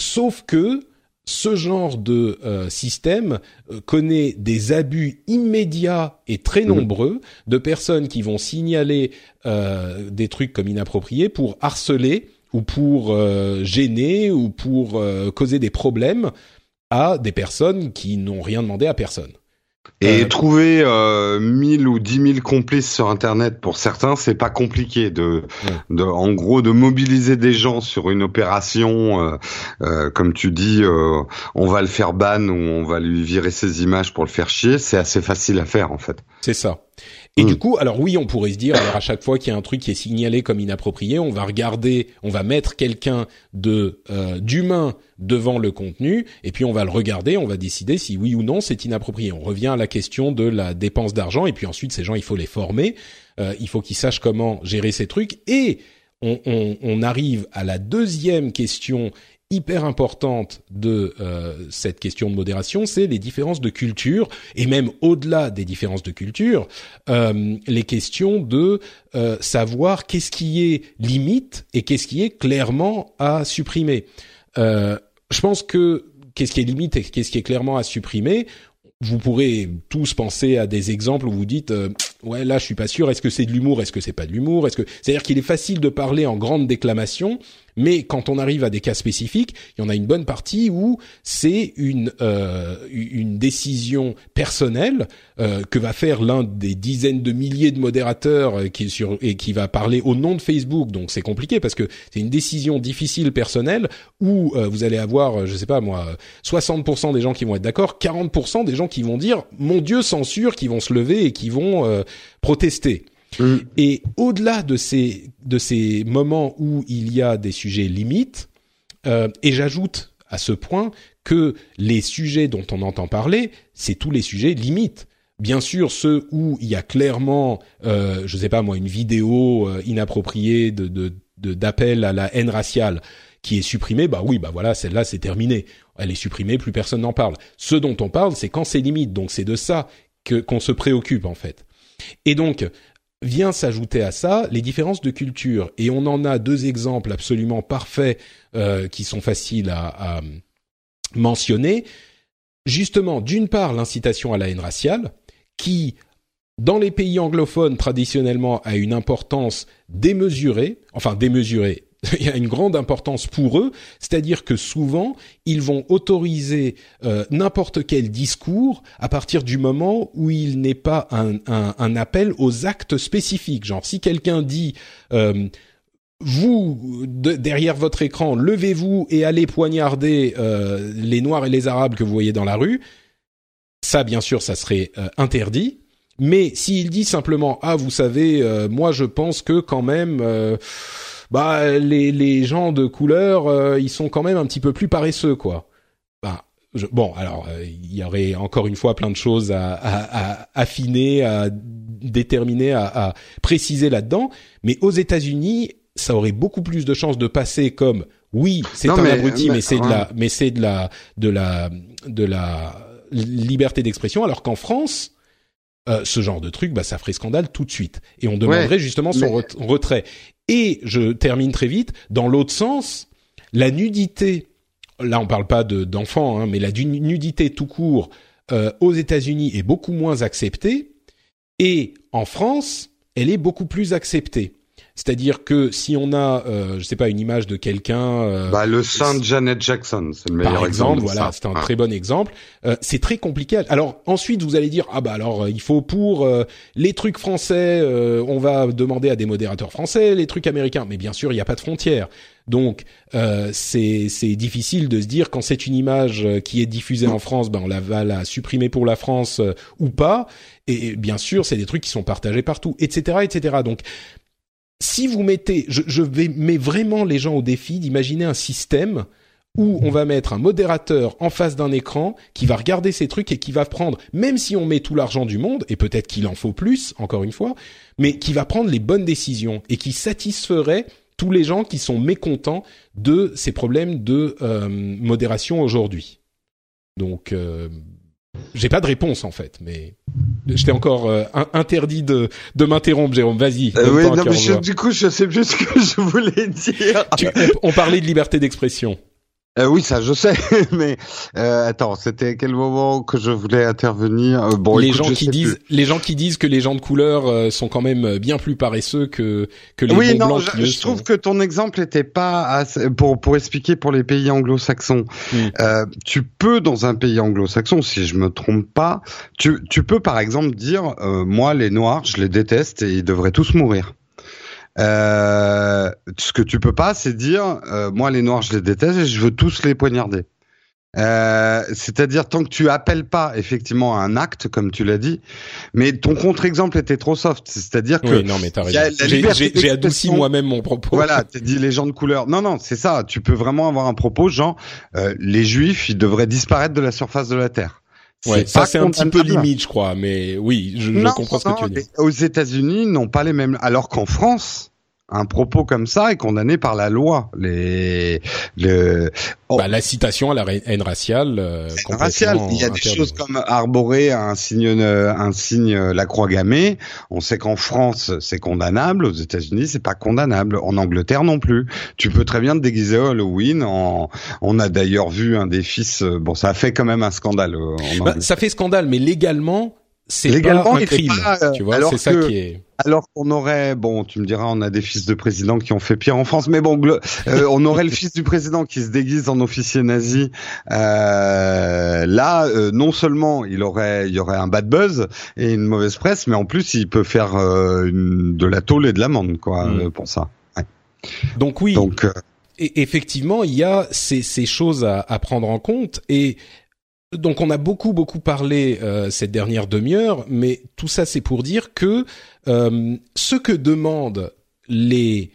Sauf que ce genre de euh, système euh, connaît des abus immédiats et très mhm. nombreux de personnes qui vont signaler euh, des trucs comme inappropriés pour harceler ou pour gêner ou pour causer des problèmes à des personnes qui n'ont rien demandé à personne. Et euh, trouver euh, 1000 ou 10 000 complices sur Internet pour certains, c'est pas compliqué. De, de, en gros, de mobiliser des gens sur une opération, euh, euh comme tu dis, euh, on va le faire ban ou on va lui virer ses images pour le faire chier, c'est assez facile à faire en fait. C'est ça. Et du coup, alors oui, on pourrait se dire, alors à chaque fois qu'il y a un truc qui est signalé comme inapproprié, on va regarder, on va mettre quelqu'un de euh, d'humain devant le contenu, et puis on va le regarder, on va décider si oui ou non c'est inapproprié. On revient à la question de la dépense d'argent, et puis ensuite ces gens, il faut les former, euh, il faut qu'ils sachent comment gérer ces trucs, et on, on, on arrive à la deuxième question hyper importante de euh, cette question de modération, c'est les différences de culture et même au-delà des différences de culture, euh, les questions de euh, savoir qu'est-ce qui est limite et qu'est-ce qui est clairement à supprimer. Euh, je pense que qu'est-ce qui est limite et qu'est-ce qui est clairement à supprimer. Vous pourrez tous penser à des exemples où vous dites euh, ouais là je suis pas sûr est-ce que c'est de l'humour est-ce que c'est pas de l'humour est-ce que c'est-à-dire qu'il est facile de parler en grande déclamation mais quand on arrive à des cas spécifiques, il y en a une bonne partie où c'est une euh, une décision personnelle euh, que va faire l'un des dizaines de milliers de modérateurs euh, qui est sur et qui va parler au nom de Facebook. Donc c'est compliqué parce que c'est une décision difficile personnelle où euh, vous allez avoir, euh, je sais pas moi, 60% des gens qui vont être d'accord, 40% des gens qui vont dire mon Dieu censure, qui vont se lever et qui vont euh, protester. Mm. Et au-delà de ces de ces moments où il y a des sujets limites, euh, et j'ajoute à ce point que les sujets dont on entend parler, c'est tous les sujets limites. Bien sûr, ceux où il y a clairement, euh, je sais pas moi, une vidéo euh, inappropriée de d'appel à la haine raciale qui est supprimée, bah oui, bah voilà, celle-là c'est terminé. Elle est supprimée, plus personne n'en parle. Ce dont on parle, c'est quand c'est limite. Donc c'est de ça que qu'on se préoccupe en fait. Et donc vient s'ajouter à ça les différences de culture. Et on en a deux exemples absolument parfaits euh, qui sont faciles à, à mentionner. Justement, d'une part, l'incitation à la haine raciale, qui, dans les pays anglophones, traditionnellement, a une importance démesurée, enfin démesurée, il y a une grande importance pour eux, c'est-à-dire que souvent, ils vont autoriser euh, n'importe quel discours à partir du moment où il n'est pas un, un, un appel aux actes spécifiques. Genre, si quelqu'un dit... Euh, vous, de- derrière votre écran, levez-vous et allez poignarder euh, les Noirs et les Arabes que vous voyez dans la rue. Ça, bien sûr, ça serait euh, interdit. Mais s'il dit simplement, ah, vous savez, euh, moi, je pense que quand même, euh, bah, les, les gens de couleur, euh, ils sont quand même un petit peu plus paresseux, quoi. Bah, je- bon, alors, euh, il y aurait encore une fois plein de choses à, à- à affiner, à déterminer, à, à préciser là-dedans. Mais aux États-Unis, ça aurait beaucoup plus de chances de passer comme oui, c'est un mais- abruti, mais, mais- c'est de ouais. la, mais c'est de la, de la, de la liberté d'expression, alors qu'en France, euh, ce genre de truc, bah, ça ferait scandale tout de suite, et on demanderait justement son mais- ret- retrait. Et je termine très vite. Dans l'autre sens, la nudité, là on parle pas de d'enfants, hein, mais la nudité tout court euh, aux États-Unis est beaucoup moins acceptée, et en France, elle est beaucoup plus acceptée. C'est-à-dire que si on a, euh, je sais pas, une image de quelqu'un, euh, Bah, le sein de Janet Jackson, c'est le meilleur par exemple, voilà, c'est un Ouais. très bon exemple. Euh, c'est très compliqué. Alors ensuite, vous allez dire ah bah alors euh, il faut pour euh, les trucs français, euh, on va demander à des modérateurs français, les trucs américains. Mais bien sûr, il n'y a pas de frontières. Donc euh, c'est c'est difficile de se dire quand c'est une image qui est diffusée en France, ben on la va la supprimer pour la France euh, ou pas. Et bien sûr, c'est des trucs qui sont partagés partout, etc., etc. Donc si vous mettez, je, je vais mets vraiment les gens au défi d'imaginer un système où on va mettre un modérateur en face d'un écran qui va regarder ces trucs et qui va prendre, même si on met tout l'argent du monde, et peut-être qu'il en faut plus, encore une fois, mais qui va prendre les bonnes décisions et qui satisferait tous les gens qui sont mécontents de ces problèmes de euh, modération aujourd'hui. Donc, euh, j'ai pas de réponse en fait, mais j'étais encore euh, in- interdit de, de m'interrompre, Jérôme. Vas-y. Euh, oui, non, mais je- du coup, je sais plus ce que je voulais dire. Tu- on parlait de liberté d'expression. Euh, oui, ça, je sais, mais euh, attends, c'était à quel moment que je voulais intervenir? Euh, Bon, les écoute, gens je qui sais disent, plus. les gens qui disent que les gens de couleur euh, sont quand même bien plus paresseux que que les Oui, non, blancs je, qui trouve que ton exemple était pas assez, pour pour expliquer pour les pays anglo-saxons. Mm. Euh, tu peux dans un pays anglo-saxon, si je me trompe pas, tu tu peux par exemple dire, euh, moi les noirs, je les déteste et ils devraient tous mourir. Euh, ce que tu peux pas, c'est dire, euh, moi les noirs, je les déteste et je veux tous les poignarder. Euh, c'est-à-dire tant que tu appelles pas effectivement à un acte, comme tu l'as dit, mais ton contre-exemple était trop soft. C'est-à-dire que oui, non, mais. J'ai adouci moi-même mon propos. Voilà, t'as dit les gens de couleur. Non, non, c'est ça. Tu peux vraiment avoir un propos genre euh, les juifs, ils devraient disparaître de la surface de la terre. Ouais, ça c'est un petit peu limite, je crois, mais oui, je, je comprends ce que tu dis. Aux États-Unis, n'ont pas les mêmes, alors qu'en France, un propos comme ça est condamné par la loi. Les, le, oh. bah, la citation à la haine raciale. Euh, raciale. Il y a des choses comme arborer un signe, euh, un signe, euh, la croix gammée. On sait qu'en France c'est condamnable. Aux États-Unis c'est pas condamnable. En Angleterre non plus. Tu peux très bien te déguiser Halloween. En, on a d'ailleurs vu un des fils. Bon, ça a fait quand même un scandale. Bah, ça fait scandale, mais légalement c'est pas un crime. tu vois, c'est ça qui est. Alors qu'on aurait, bon, tu me diras, on a des fils de présidents qui ont fait pire en France, mais bon, euh, on aurait le fils du président qui se déguise en officier nazi. Euh, là, euh, non seulement il aurait, il y aurait un bad buzz et une mauvaise presse, mais en plus il peut faire une, de la tôle et de l'amende, quoi, mm. pour ça. Ouais. Donc oui. Donc et effectivement, il y a ces, ces choses à, à, prendre en compte et donc on a beaucoup beaucoup parlé euh, cette dernière demi-heure, mais tout ça c'est pour dire que euh, ce que demandent les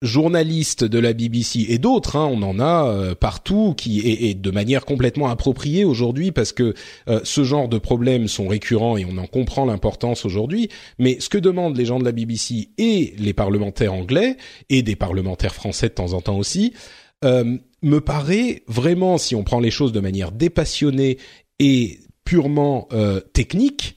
journalistes de la BBC et d'autres, hein, on en a euh, partout, qui est, de manière complètement appropriée aujourd'hui parce que ce genre de problèmes sont récurrents et on en comprend l'importance aujourd'hui. Mais ce que demandent les gens de la BBC et les parlementaires anglais et des parlementaires français de temps en temps aussi, me paraît vraiment, si on prend les choses de manière dépassionnée et purement euh, technique,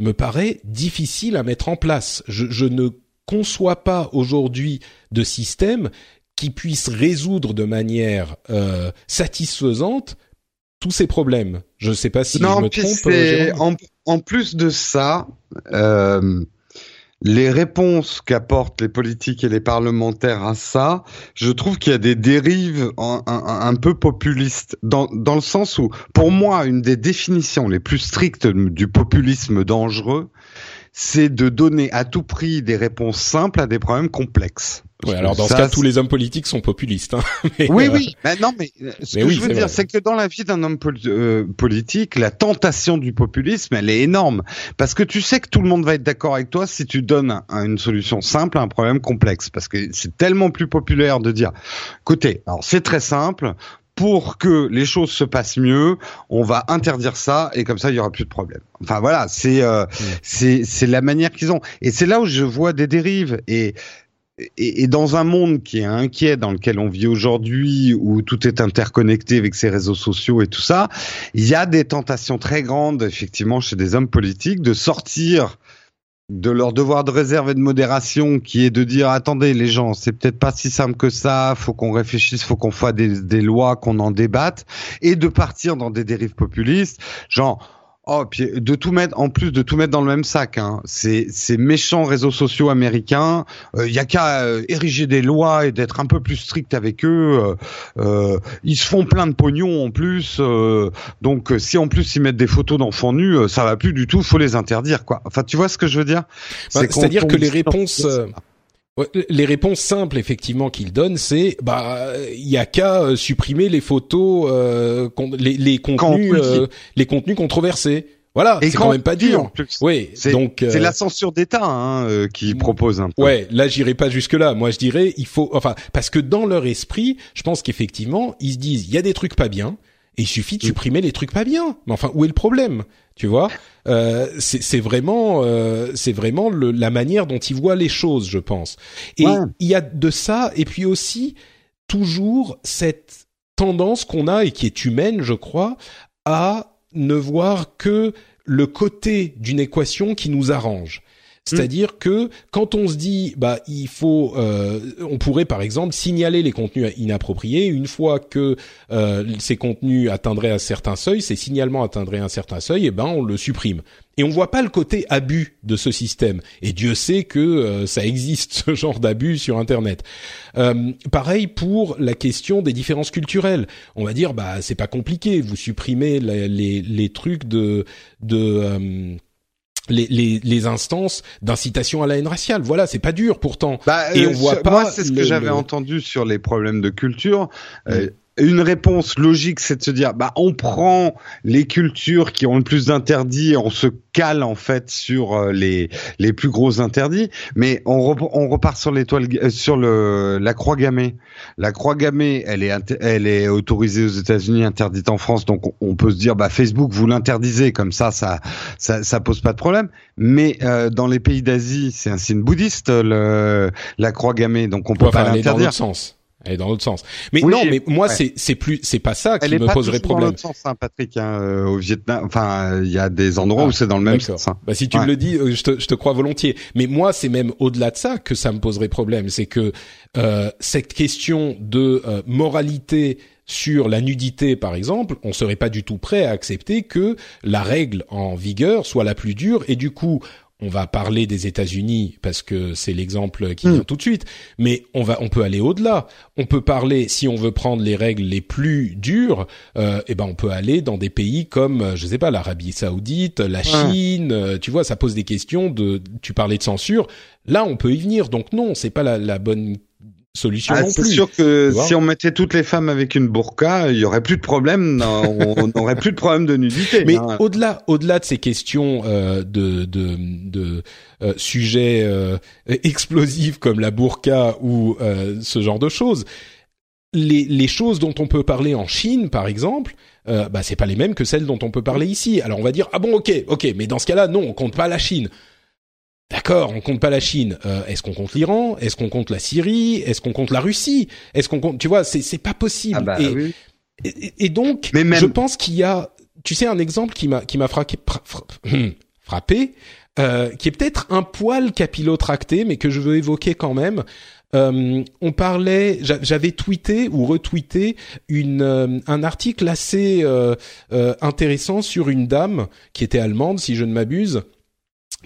me paraît difficile à mettre en place. Je, je ne conçois pas aujourd'hui de système qui puisse résoudre de manière euh, satisfaisante tous ces problèmes. Je ne sais pas si je me trompe. Euh, en, en, plus de ça, euh, les réponses qu'apportent les politiques et les parlementaires à ça, je trouve qu'il y a des dérives un, peu populistes, dans, dans le sens où, pour moi, une des définitions les plus strictes du populisme dangereux, c'est de donner à tout prix des réponses simples à des problèmes complexes. Ouais, alors dans ce cas, tous les hommes politiques sont populistes. Hein. oui, oui. Mais non, mais euh, ce que je veux dire, c'est que dans la vie d'un homme euh, politique, la tentation du populisme, elle est énorme, parce que tu sais que tout le monde va être d'accord avec toi si tu donnes une solution simple à un problème complexe, parce que c'est tellement plus populaire de dire, écoutez, alors c'est très simple, pour que les choses se passent mieux, on va interdire ça et comme ça il y aura plus de problème. Enfin voilà, c'est euh, mm. c'est c'est la manière qu'ils ont et c'est là où je vois des dérives et et, et, dans un monde qui est inquiet, dans lequel on vit aujourd'hui, où tout est interconnecté avec ces réseaux sociaux et tout ça, il y a des tentations très grandes, effectivement, chez des hommes politiques, de sortir de leur devoir de réserve et de modération qui est de dire attendez les gens c'est peut-être pas si simple que ça faut qu'on réfléchisse faut qu'on fasse des, des lois qu'on en débatte et de partir dans des dérives populistes. Genre Oh, puis de tout mettre, en plus de tout mettre dans le même sac, hein, ces, ces méchants réseaux sociaux américains, il euh, y a qu'à euh, ériger des lois et d'être un peu plus strict avec eux. Euh, ils se font plein de pognon en plus, donc si en plus ils mettent des photos d'enfants nus, ça va plus du tout. Faut les interdire, quoi. Enfin, tu vois ce que je veux dire? Bah, C'est-à-dire que les réponses. Les réponses simples effectivement qu'il donne, c'est bah il y a qu'à euh, supprimer les photos, euh, les, les, contenus, euh, les contenus controversés. Voilà, c'est quand même pas dur. Oui, donc c'est la censure d'État hein, qui propose un peu. Ouais, là j'irai pas jusque là. Moi je dirais il faut, enfin parce que dans leur esprit, je pense qu'effectivement ils se disent il y a des trucs pas bien et il suffit de supprimer les trucs pas bien. Mais enfin où est le problème Tu vois? Euh, c'est vraiment, euh, c'est vraiment le, la manière dont il voit les choses, je pense. Et il y a de ça, et puis aussi toujours cette tendance qu'on a et qui est humaine, je crois, à ne voir que le côté d'une équation qui nous arrange. C'est-à-dire que quand on se dit, bah, il faut, euh, on pourrait par exemple signaler les contenus inappropriés. Une fois que euh, ces contenus atteindraient un certain seuil, ces signalements atteindraient un certain seuil, et eh ben on le supprime. Et on voit pas le côté abus de ce système. Et Dieu sait que euh, ça existe ce genre d'abus sur Internet. Euh, pareil pour la question des différences culturelles. On va dire bah c'est pas compliqué. Vous supprimez les, les, les trucs de de euh, les, les, les, instances d'incitation à la haine raciale. Voilà, c'est pas dur pourtant. Bah, et on euh, voit pas. Moi, c'est ce que j'avais entendu sur les problèmes de culture. Euh, une réponse logique, c'est de se dire, bah, on prend les cultures qui ont le plus d'interdits, on se cale en fait sur euh, les les plus gros interdits, mais on, on repart sur l'étoile, euh, sur le la croix gammée. La croix gammée, elle est elle est autorisée aux États-Unis, interdite en France, donc on, peut se dire, bah, Facebook, vous l'interdisez, comme ça, ça, ça, ça pose pas de problème. Mais euh, dans les pays d'Asie, c'est un signe bouddhiste, le, la croix gammée, donc on peut pas l'interdire. sens. Elle est dans l'autre sens. Mais non, mais moi c'est c'est plus c'est pas ça qui me poserait problème. Dans l'autre sens, hein, Patrick. Hein, euh, au Vietnam, enfin, il y a des endroits où ah, c'est dans le même sens. Hein. Bah si tu me le dis, euh, je te je te crois volontiers. Mais moi, c'est même au-delà de ça que ça me poserait problème. C'est que euh, cette question de euh, moralité sur la nudité, par exemple, on serait pas du tout prêt à accepter que la règle en vigueur soit la plus dure et du coup on va parler des États-Unis parce que c'est l'exemple qui vient hmm. tout de suite, mais on va, on peut aller au-delà. On peut parler, si on veut prendre les règles les plus dures, euh, eh ben on peut aller dans des pays comme, euh, je sais pas, l'Arabie Saoudite, la Chine. Euh, tu vois, ça pose des questions de. Tu parlais de censure. Là, on peut y venir. Donc non, c'est pas la, la bonne solution ah, C'est sûr que si on mettait toutes les femmes avec une burqa, il y aurait plus de problème, on n'aurait plus de problème de nudité. Mais hein. au-delà, au-delà de ces questions euh, de de, de euh, sujets euh, explosifs comme la burqa ou euh, ce genre de choses, les les choses dont on peut parler en Chine, par exemple. Euh, bah c'est pas les mêmes que celles dont on peut parler ici. Alors on va dire ah bon ok ok mais dans ce cas-là non on compte pas la Chine. D'accord, on compte pas la Chine. Euh, est-ce qu'on compte l'Iran? Est-ce qu'on compte la Syrie? Est-ce qu'on compte la Russie? Est-ce qu'on compte Tu vois, c'est c'est pas possible. Ah bah et, et, donc, je pense qu'il y a, tu sais, un exemple qui m'a qui m'a frappé, frappé euh, qui est peut-être un poil capillotracté, mais que je veux évoquer quand même. Euh, on parlait, j'avais tweeté ou retweeté une euh, un article assez euh, intéressant sur une dame qui était allemande, si je ne m'abuse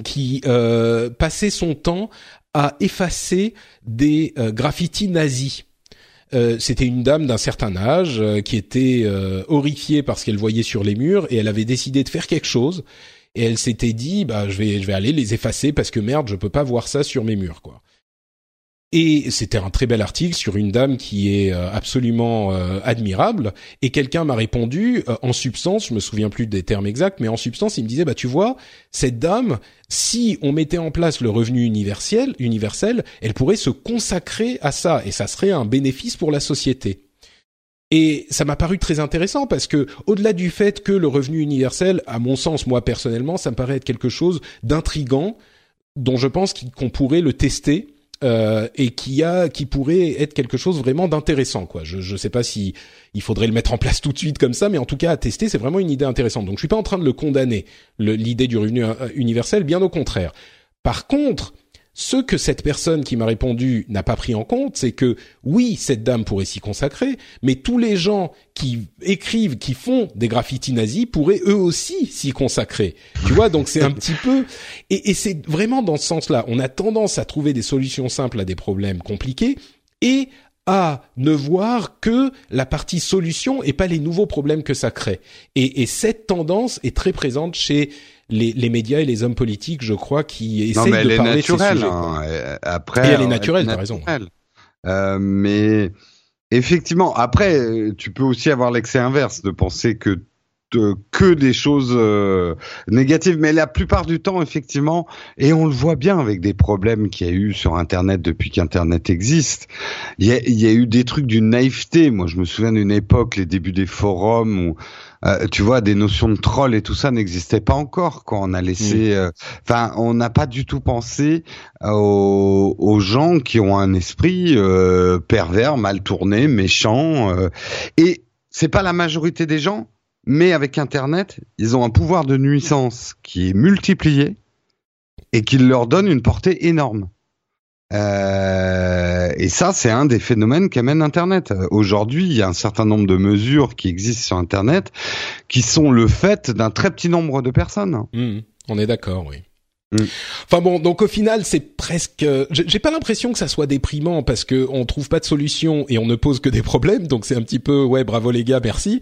qui euh, passait son temps à effacer des euh, graffitis nazis. Euh, c'était une dame d'un certain âge euh, qui était horrifiée par ce qu'elle voyait sur les murs et elle avait décidé de faire quelque chose et elle s'était dit bah je vais je vais aller les effacer parce que merde je peux pas voir ça sur mes murs quoi. Et c'était un très bel article sur une dame qui est euh, absolument euh, admirable. Et quelqu'un m'a répondu euh, en substance, je me souviens plus des termes exacts, mais en substance, il me disait bah tu vois, cette dame, si on mettait en place le revenu universel, universel, elle pourrait se consacrer à ça et ça serait un bénéfice pour la société. Et ça m'a paru très intéressant parce que, au-delà du fait que le revenu universel, à mon sens, moi personnellement, ça me paraît être quelque chose d'intrigant, dont je pense qu'on pourrait le tester euh, et qui a qui pourrait être quelque chose vraiment d'intéressant quoi. Je je sais pas si il faudrait le mettre en place tout de suite comme ça mais en tout cas à tester c'est vraiment une idée intéressante. Donc je suis pas en train de le condamner l'idée du revenu euh, universel bien au contraire. Par contre, ce que cette personne qui m'a répondu n'a pas pris en compte, c'est que oui, cette dame pourrait s'y consacrer, mais tous les gens qui écrivent, qui font des graffitis nazis pourraient eux aussi s'y consacrer. Tu vois, donc c'est un petit peu, et, et c'est vraiment dans ce sens-là. On a tendance à trouver des solutions simples à des problèmes compliqués et à ne voir que la partie solution et pas les nouveaux problèmes que ça crée. Et, et cette tendance est très présente chez les, les, médias et les hommes politiques, je crois, qui essayent de parler de ces sujets. Hein. Après, et elle est naturelle, t'as raison. Euh, mais effectivement, après, tu peux aussi avoir l'excès inverse de penser que que des choses euh, négatives, mais la plupart du temps, effectivement, et on le voit bien avec des problèmes qu'il y a eu sur Internet depuis qu'Internet existe, il y a, il y a eu des trucs d'une naïveté. Moi, je me souviens d'une époque, les débuts des forums où euh, tu vois, des notions de troll et tout ça n'existaient pas encore quand on a laissé. Euh, enfin, on n'a pas du tout pensé aux, aux, gens qui ont un esprit euh, pervers, mal tourné, méchant. et c'est pas la majorité des gens, mais avec Internet, ils ont un pouvoir de nuisance qui est multiplié et qui leur donne une portée énorme. Euh, et ça, c'est un des phénomènes qu'amène Internet. Aujourd'hui, il y a un certain nombre de mesures qui existent sur Internet qui sont le fait d'un très petit nombre de personnes. Mmh, on est d'accord, oui. Mm. Enfin bon, donc au final, c'est presque. J'ai pas l'impression que ça soit déprimant parce que on trouve pas de solution et on ne pose que des problèmes. Donc c'est un petit peu ouais, bravo les gars, merci.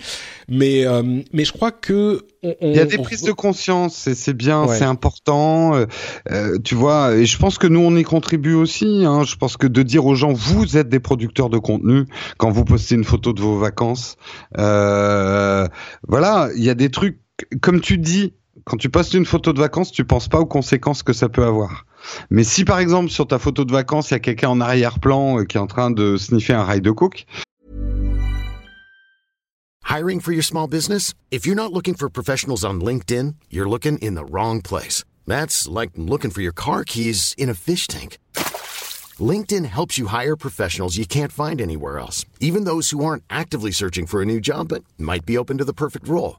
Mais euh, mais je crois que on, il y a des prises de conscience, c'est bien, c'est important. Euh, euh, tu vois, et je pense que nous on y contribue aussi. Hein. Je pense que de dire aux gens, vous êtes des producteurs de contenu quand vous postez une photo de vos vacances. voilà, il y a des trucs comme tu dis quand tu postes une photo de vacances, tu penses pas aux conséquences que ça peut avoir. Mais si par exemple sur ta photo de vacances, il y a quelqu'un en arrière-plan euh, qui est en train de sniffer un rail de coke. Hiring for your small business? If you're not looking for professionals on LinkedIn, you're looking in the wrong place. That's like looking for your car keys in a fish tank. LinkedIn helps you hire professionals you can't find anywhere else, even those who aren't actively searching for a new job but might be open to the perfect role.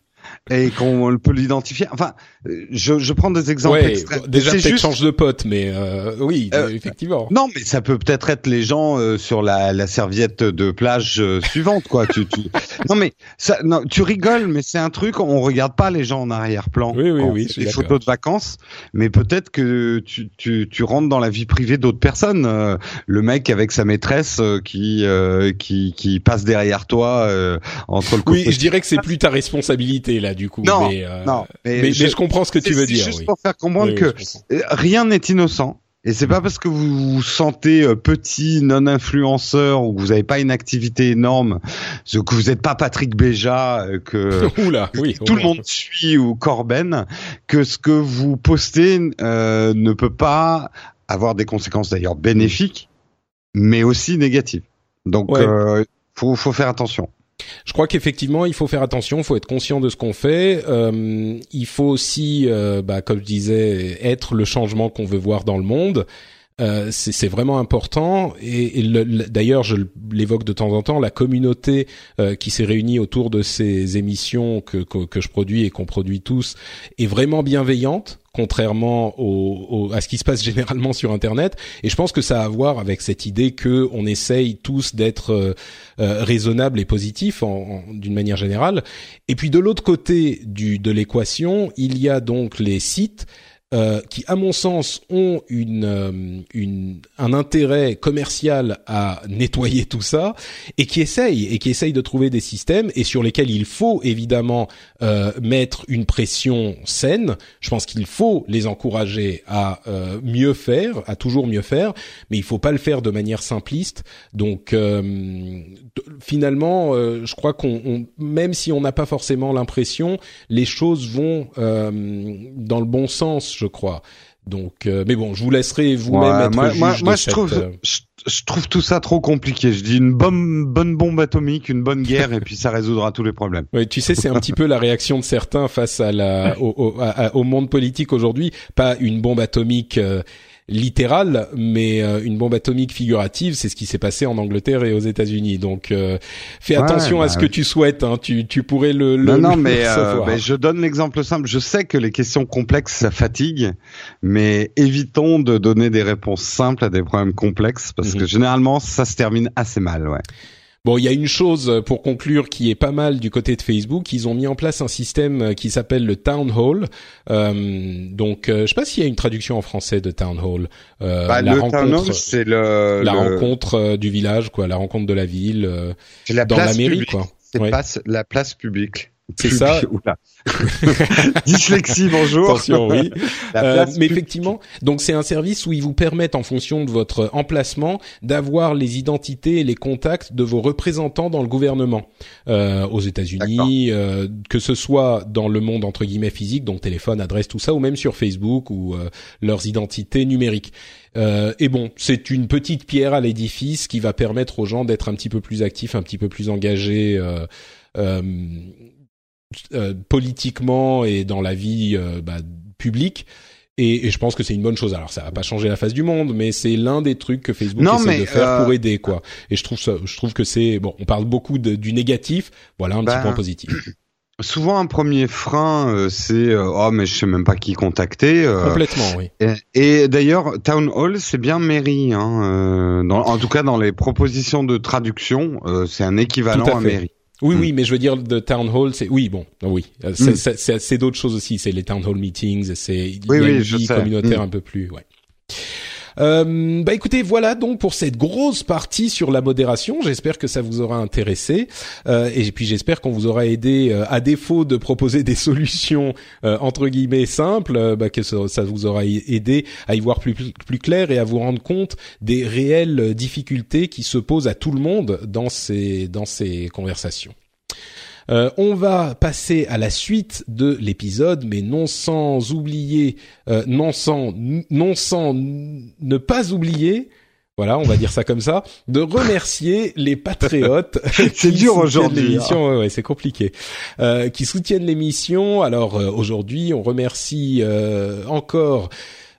et qu'on peut l'identifier. Enfin, je, je prends des exemples ouais, Déjà peut-être change de pote, mais euh, oui, euh, effectivement. Non, mais ça peut peut-être être les gens euh, sur la, la, serviette de plage euh, suivante, quoi. tu, tu... Non, mais ça, non, tu rigoles, mais c'est un truc. On regarde pas les gens en arrière-plan. Oui, oui, oui. Les photos de vacances, mais peut-être que tu, tu, tu rentres dans la vie privée d'autres personnes. Euh, le mec avec sa maîtresse qui qui qui passe derrière toi entre le. Oui, je dirais que c'est plus ta responsabilité là, du coup. Non, mais, non. Mais, mais, je, je comprends ce que tu veux dire. Juste pour faire comprendre que rien n'est innocent. Et c'est pas parce que vous vous sentez euh, petit, non influenceur ou que vous n'avez pas une activité énorme, que vous n'êtes pas Patrick Béja, euh, que, Oula, oui, tout le monde suit ou Corben, que ce que vous postez euh, ne peut pas avoir des conséquences d'ailleurs bénéfiques, mais aussi négatives. Donc, ouais. euh, faut, faut faire attention. Je crois qu'effectivement, il faut faire attention, il faut être conscient de ce qu'on fait. Euh, il faut aussi, euh, bah, comme je disais, être le changement qu'on veut voir dans le monde. Euh, c'est vraiment important et, et d'ailleurs je l'évoque de temps en temps la communauté euh, qui s'est réunie autour de ces émissions que, que, que je produis et qu'on produit tous est vraiment bienveillante contrairement au, au, à ce qui se passe généralement sur Internet. Et je pense que ça a à voir avec cette idée que on essaye tous d'être euh, euh, raisonnable et positif en, en, d'une manière générale. Et puis de l'autre côté du, de l'équation, il y a donc les sites euh, qui, à mon sens, ont une, euh, une, un intérêt commercial à nettoyer tout ça et qui essayent et qui essayent de trouver des systèmes et sur lesquels il faut évidemment euh, mettre une pression saine. Je pense qu'il faut les encourager à euh, mieux faire, à toujours mieux faire, mais il faut pas le faire de manière simpliste. Donc, finalement, je crois qu'on, même si on n'a pas forcément l'impression, les choses vont dans le bon sens je crois. Donc, euh, mais bon, je vous laisserai vous-même ouais, être moi, juge moi, de moi cette, je trouve, euh... je, je, trouve tout ça trop compliqué. Je dis une bonne, bonne bombe atomique, une bonne guerre, et puis ça résoudra tous les problèmes. Oui, tu sais, c'est un petit peu la réaction de certains face à la, au, au, à, au monde politique aujourd'hui. Pas une bombe atomique. Euh, littérale, mais euh, une bombe atomique figurative, c'est ce qui s'est passé en Angleterre et aux États-Unis. Donc, euh, fais Ouais, attention bah à ce oui. que tu souhaites. Hein. Tu, tu pourrais le, le non, non, le mais, euh, mais je donne l'exemple simple. Je sais que les questions complexes, ça fatigue, mais évitons de donner des réponses simples à des problèmes complexes, parce Mhm. que généralement, ça se termine assez mal, ouais. Bon, il y a une chose euh, pour conclure qui est pas mal du côté de Facebook. Ils ont mis en place un système euh, qui s'appelle le Town Hall. Euh, donc, euh, je sais pas s'il y a une traduction en français de Town Hall. Euh, Bah, la le town rencontre, hall, c'est le, la le- rencontre du village, quoi, la rencontre de la ville la dans la mairie, publique. quoi. C'est Ouais. la place publique. C'est ça. Dyslexie, bonjour. Attention, oui. Euh, mais effectivement, donc c'est un service où ils vous permettent, en fonction de votre emplacement, d'avoir les identités et les contacts de vos représentants dans le gouvernement euh, aux États-Unis, euh, que ce soit dans le monde entre guillemets physique, donc téléphone, adresse, tout ça, ou même sur Facebook ou euh, leurs identités numériques. Euh, et bon, c'est une petite pierre à l'édifice qui va permettre aux gens d'être un petit peu plus actifs, un petit peu plus engagés. Euh, euh, politiquement et dans la vie euh, bah, publique. Et, et, je pense que c'est une bonne chose. Alors ça va pas changer la face du monde, mais c'est l'un des trucs que Facebook non, essaie mais de faire euh... pour aider quoi. Et je trouve ça, je trouve que c'est bon. On parle beaucoup de, du négatif. Voilà un bah, petit point positif. Souvent un premier frein, euh, c'est oh mais je sais même pas qui contacter. Complètement, oui. Et, et d'ailleurs, Town Hall, c'est bien mairie. Hein, dans, en tout cas, dans les propositions de traduction, c'est un équivalent à, à mairie. Oui, oui, mais je veux dire, de town hall, c'est oui, bon, oui, c'est mm. c'est d'autres choses aussi. C'est les town hall meetings, c'est oui, oui, une vie communautaire mm. un peu plus, ouais. Euh, bah écoutez, voilà donc pour cette grosse partie sur la modération. J'espère que ça vous aura intéressé euh, et puis j'espère qu'on vous aura aidé, euh, à défaut de proposer des solutions euh, entre guillemets simples, bah, que ça, ça, vous aura aidé à y voir plus, plus clair et à vous rendre compte des réelles difficultés qui se posent à tout le monde dans ces dans ces conversations. Euh, on va passer à la suite de l'épisode, mais non sans oublier, euh, non sans, non sans ne pas oublier. Voilà, on va dire ça comme ça, de remercier les patriotes. c'est dur aujourd'hui. L'émission, ouais, ouais, c'est compliqué. Euh, qui soutiennent l'émission. Alors euh, aujourd'hui, on remercie encore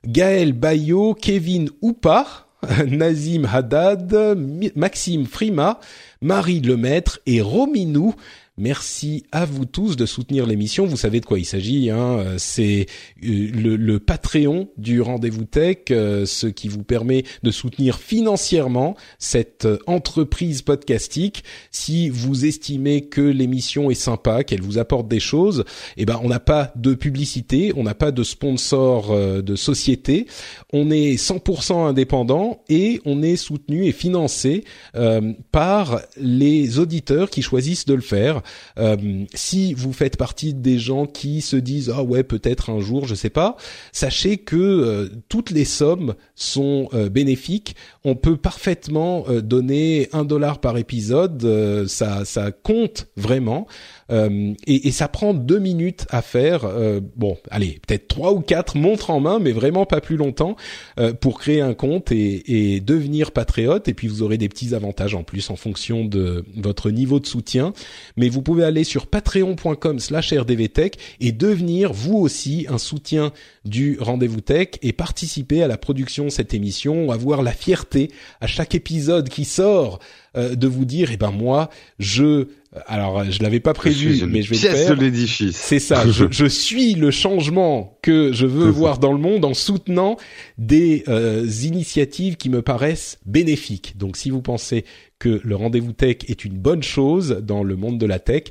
Gaël Bayot, Kevin Oupa, Nazim Haddad, Maxime Frima, Marie Lemaître et Rominou. Merci à vous tous de soutenir l'émission. Vous savez de quoi il s'agit. Hein C'est le, le, Patreon du Rendez-vous Tech, ce qui vous permet de soutenir financièrement cette entreprise podcastique. Si vous estimez que l'émission est sympa, qu'elle vous apporte des choses, eh ben on n'a pas de publicité, on n'a pas de sponsor de société. On est 100% indépendant et on est soutenu et financé euh, par les auditeurs qui choisissent de le faire. Euh, si vous faites partie des gens qui se disent ah ouais peut-être un jour je sais pas, sachez que euh, toutes les sommes sont euh, bénéfiques. On peut parfaitement donner un dollar par épisode, ça ça compte vraiment. Euh, et, et, ça prend deux minutes à faire. Euh, bon, allez, peut-être trois ou quatre montres en main, mais vraiment pas plus longtemps euh, pour créer un compte et, et, devenir patriote. Et puis vous aurez des petits avantages en plus en fonction de votre niveau de soutien. Mais vous pouvez aller sur patreon.com/rdvtech et devenir vous aussi un soutien du rendez-vous tech et participer à la production de cette émission, avoir la fierté à chaque épisode qui sort de vous dire, eh ben moi, je alors je l'avais pas prévu, mais je vais pièce le faire. de l'édifice. C'est ça. je, je, suis le changement que je veux voir dans le monde en soutenant des euh, initiatives qui me paraissent bénéfiques. Donc, si vous pensez que le rendez-vous tech est une bonne chose dans le monde de la tech,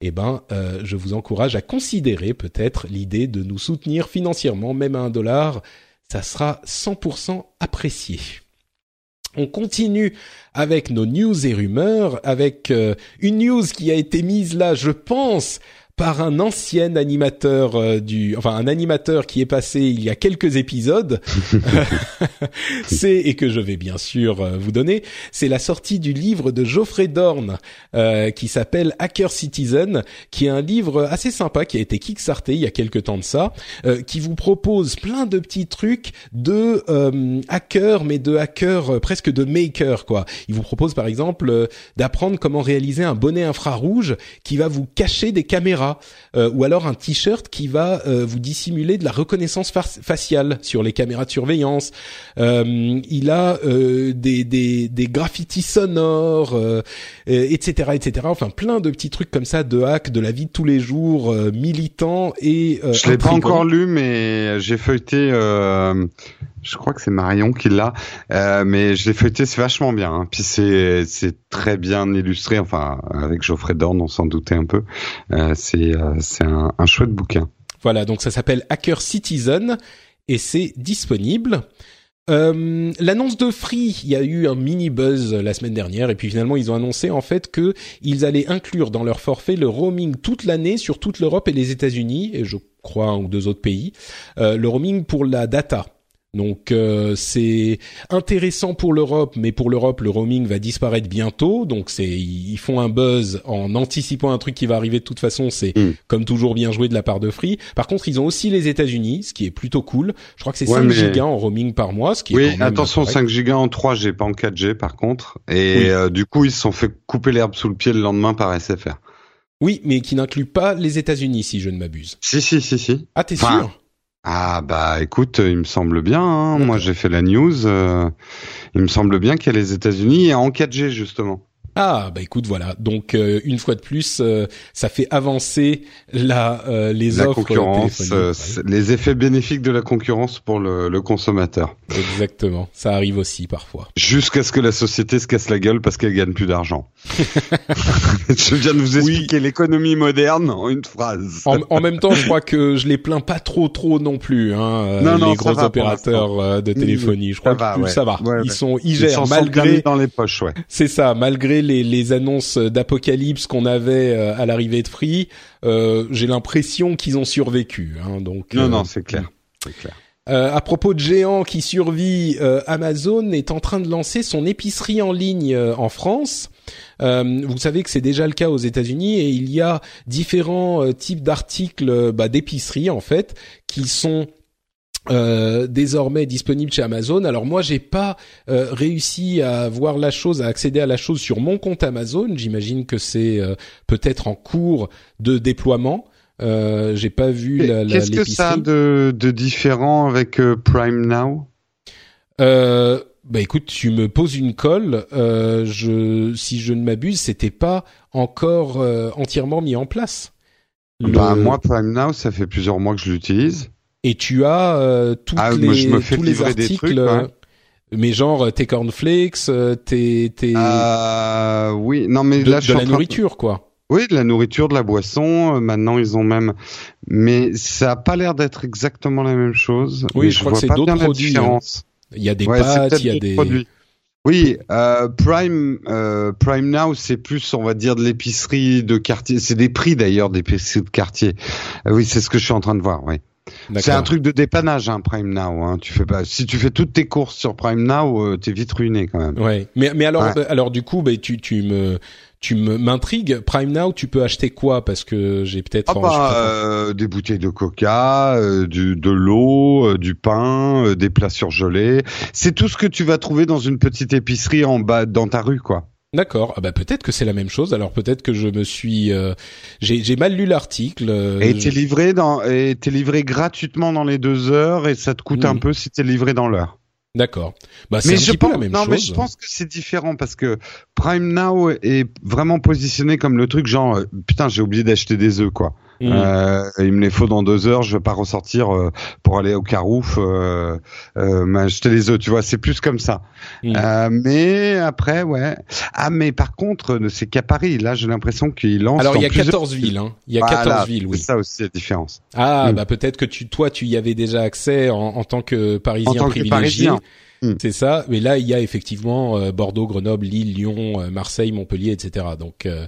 eh ben, euh, je vous encourage à considérer peut-être l'idée de nous soutenir financièrement, même à un dollar. Ça sera 100% apprécié. On continue avec nos news et rumeurs, avec euh, une news qui a été mise là, je pense, par un ancien animateur euh, du, enfin un animateur qui est passé il y a quelques épisodes. c'est et que je vais bien sûr euh, vous donner, c'est la sortie du livre de Geoffrey Dorn euh, qui s'appelle Hacker Citizen, qui est un livre assez sympa qui a été kickstarté il y a quelques temps de ça, qui vous propose plein de petits trucs de hacker, mais de hacker presque de maker quoi. Il vous propose par exemple d'apprendre comment réaliser un bonnet infrarouge qui va vous cacher des caméras euh, ou alors un t-shirt qui va euh, vous dissimuler de la reconnaissance faciale sur les caméras de surveillance. Euh, il a des, des, des graffitis sonores, etc., etc. Enfin, plein de petits trucs comme ça de hack de la vie de tous les jours, militants et. Je l'ai pas encore lu, mais j'ai feuilleté je crois que c'est Marion qui l'a, euh, mais je l'ai feuilleté, c'est vachement bien. Hein. Puis c'est c'est très bien illustré, enfin avec Geoffrey Dorn, on s'en doutait un peu. Euh, c'est euh, c'est un, un chouette bouquin. Voilà, donc ça s'appelle Hacker Citizen et c'est disponible. Euh, L'annonce de Free, il y a eu un mini buzz la semaine dernière et puis finalement ils ont annoncé en fait que ils allaient inclure dans leur forfait le roaming toute l'année sur toute l'Europe et les États-Unis et je crois un ou deux autres pays, euh, le roaming pour la data. Donc euh, c'est intéressant pour l'Europe, mais pour l'Europe le roaming va disparaître bientôt. Donc c'est ils font un buzz en anticipant un truc qui va arriver de toute façon. C'est Mm. comme toujours bien joué de la part de Free. Par contre ils ont aussi les États-Unis, ce qui est plutôt cool. Je crois que c'est Ouais, 5 mais- gigas en roaming par mois, ce qui est Oui, attention, correct. 5 gigas en 3G, pas en 4G par contre. Et Oui. euh, du coup, ils se sont fait couper l'herbe sous le pied le lendemain par SFR. Oui, mais qui n'inclut pas les États-Unis si je ne m'abuse. Si, si, si, si. Ah t'es Enfin, sûr? Ah bah écoute, il me semble bien. hein. Moi, j'ai fait la news. euh, il me semble bien qu'il y a les États-Unis en 4G justement. Ah bah écoute voilà. Donc euh, une fois de plus, euh, ça fait avancer la euh, les La offres concurrence, euh, Ouais. c'est- les effets bénéfiques de la concurrence pour le, le consommateur. Exactement, ça arrive aussi parfois. Jusqu'à ce que la société se casse la gueule parce qu'elle gagne plus d'argent. je viens de vous expliquer l'économie moderne en une phrase. En, en même temps, je crois que je les plains pas trop trop non plus, hein, euh, Non, non, les ça gros opérateurs euh, de téléphonie. Je crois Ça va, que ouais. ça va. Ouais, ils sont, ils Ils gèrent malgré, dans les poches, ouais. c'est ça, malgré les, les annonces d'apocalypse qu'on avait euh, à l'arrivée de Free. euh, J'ai l'impression qu'ils ont survécu. Hein, donc Non, euh, non, c'est clair. C'est clair. Euh, à propos de géants qui survit, euh, Amazon est en train de lancer son épicerie en ligne euh, en France. Vous savez que c'est déjà le cas aux États-Unis et il y a différents types d'articles bah, d'épicerie en fait qui sont euh, désormais disponibles chez Amazon. Alors moi, j'ai pas euh, réussi à voir la chose, à accéder à la chose sur mon compte Amazon. J'imagine que c'est euh, peut-être en cours de déploiement. Euh, j'ai pas vu la, la, Qu'est-ce que ça a de, de différent avec Prime Now? Bah écoute, tu me poses une colle. Je, si je ne m'abuse, c'était pas encore entièrement mis en place. Le- Bah moi, Prime Now, ça fait plusieurs mois que je l'utilise. Et tu as euh, toutes Ah, les, moi, je me fais tous les livrer des articles, trucs, ouais. euh, mais genre euh, tes cornflakes, euh, tes, tes Euh, oui, non mais de, là, de la nourriture quoi. Oui, de la nourriture, de la boisson. Maintenant, ils ont même. Mais ça a pas l'air d'être exactement la même chose. Oui, je crois vois que c'est d'autres produits, hein. Il y a des Ouais, pâtes, il y a des. produits. Oui, euh, Prime euh, Prime Now, c'est plus, on va dire, de l'épicerie de quartier. C'est des prix d'ailleurs d'épicerie de quartier. Euh, oui, c'est ce que je suis en train de voir. Oui. C'est un truc de dépannage, hein, Prime Now. Hein. Tu fais pas. Si tu fais toutes tes courses sur Prime Now, euh, t'es vite ruiné quand même. Ouais. Mais mais alors Ouais. euh, alors du coup, bah, tu tu me tu me m'intrigues. Prime Now, tu peux acheter quoi? Parce que j'ai peut-être. Ah bah, euh, des bouteilles de coca, euh, du, de l'eau, euh, du pain, euh, des plats surgelés. C'est tout ce que tu vas trouver dans une petite épicerie en bas dans ta rue, quoi. D'accord. Ah bah peut-être que c'est la même chose. Alors peut-être que je me suis, euh, j'ai mal lu l'article. euh, Et je- t'es livré dans, et t'es livré gratuitement dans les deux heures et ça te coûte un peu si t'es livré dans l'heure. D'accord. Bah Mais je petit peu pense, la même non, chose. mais je pense que c'est différent parce que Prime Now est vraiment positionné comme le truc genre, euh, putain, j'ai oublié d'acheter des œufs, quoi. Mhm. Euh, il me les faut dans deux heures, je vais pas ressortir euh, pour aller au Carouf euh, euh, m'acheter les œufs, tu vois, c'est plus comme ça. Mm. Euh, mais après, ouais. Ah, mais par contre, euh, c'est qu'à Paris, là, j'ai l'impression qu'ils lancent. Alors il y a plusieurs- 14 villes. Hein. Il y a Voilà, 14 villes, oui. C'est ça aussi la différence. Ah Mm. bah peut-être que tu, toi, tu y avais déjà accès en, en tant que Parisien En tant que privilégié. Parisien. Mm. C'est ça. Mais là, il y a effectivement euh, Bordeaux, Grenoble, Lille, Lyon, Marseille, Montpellier, etc. Donc euh,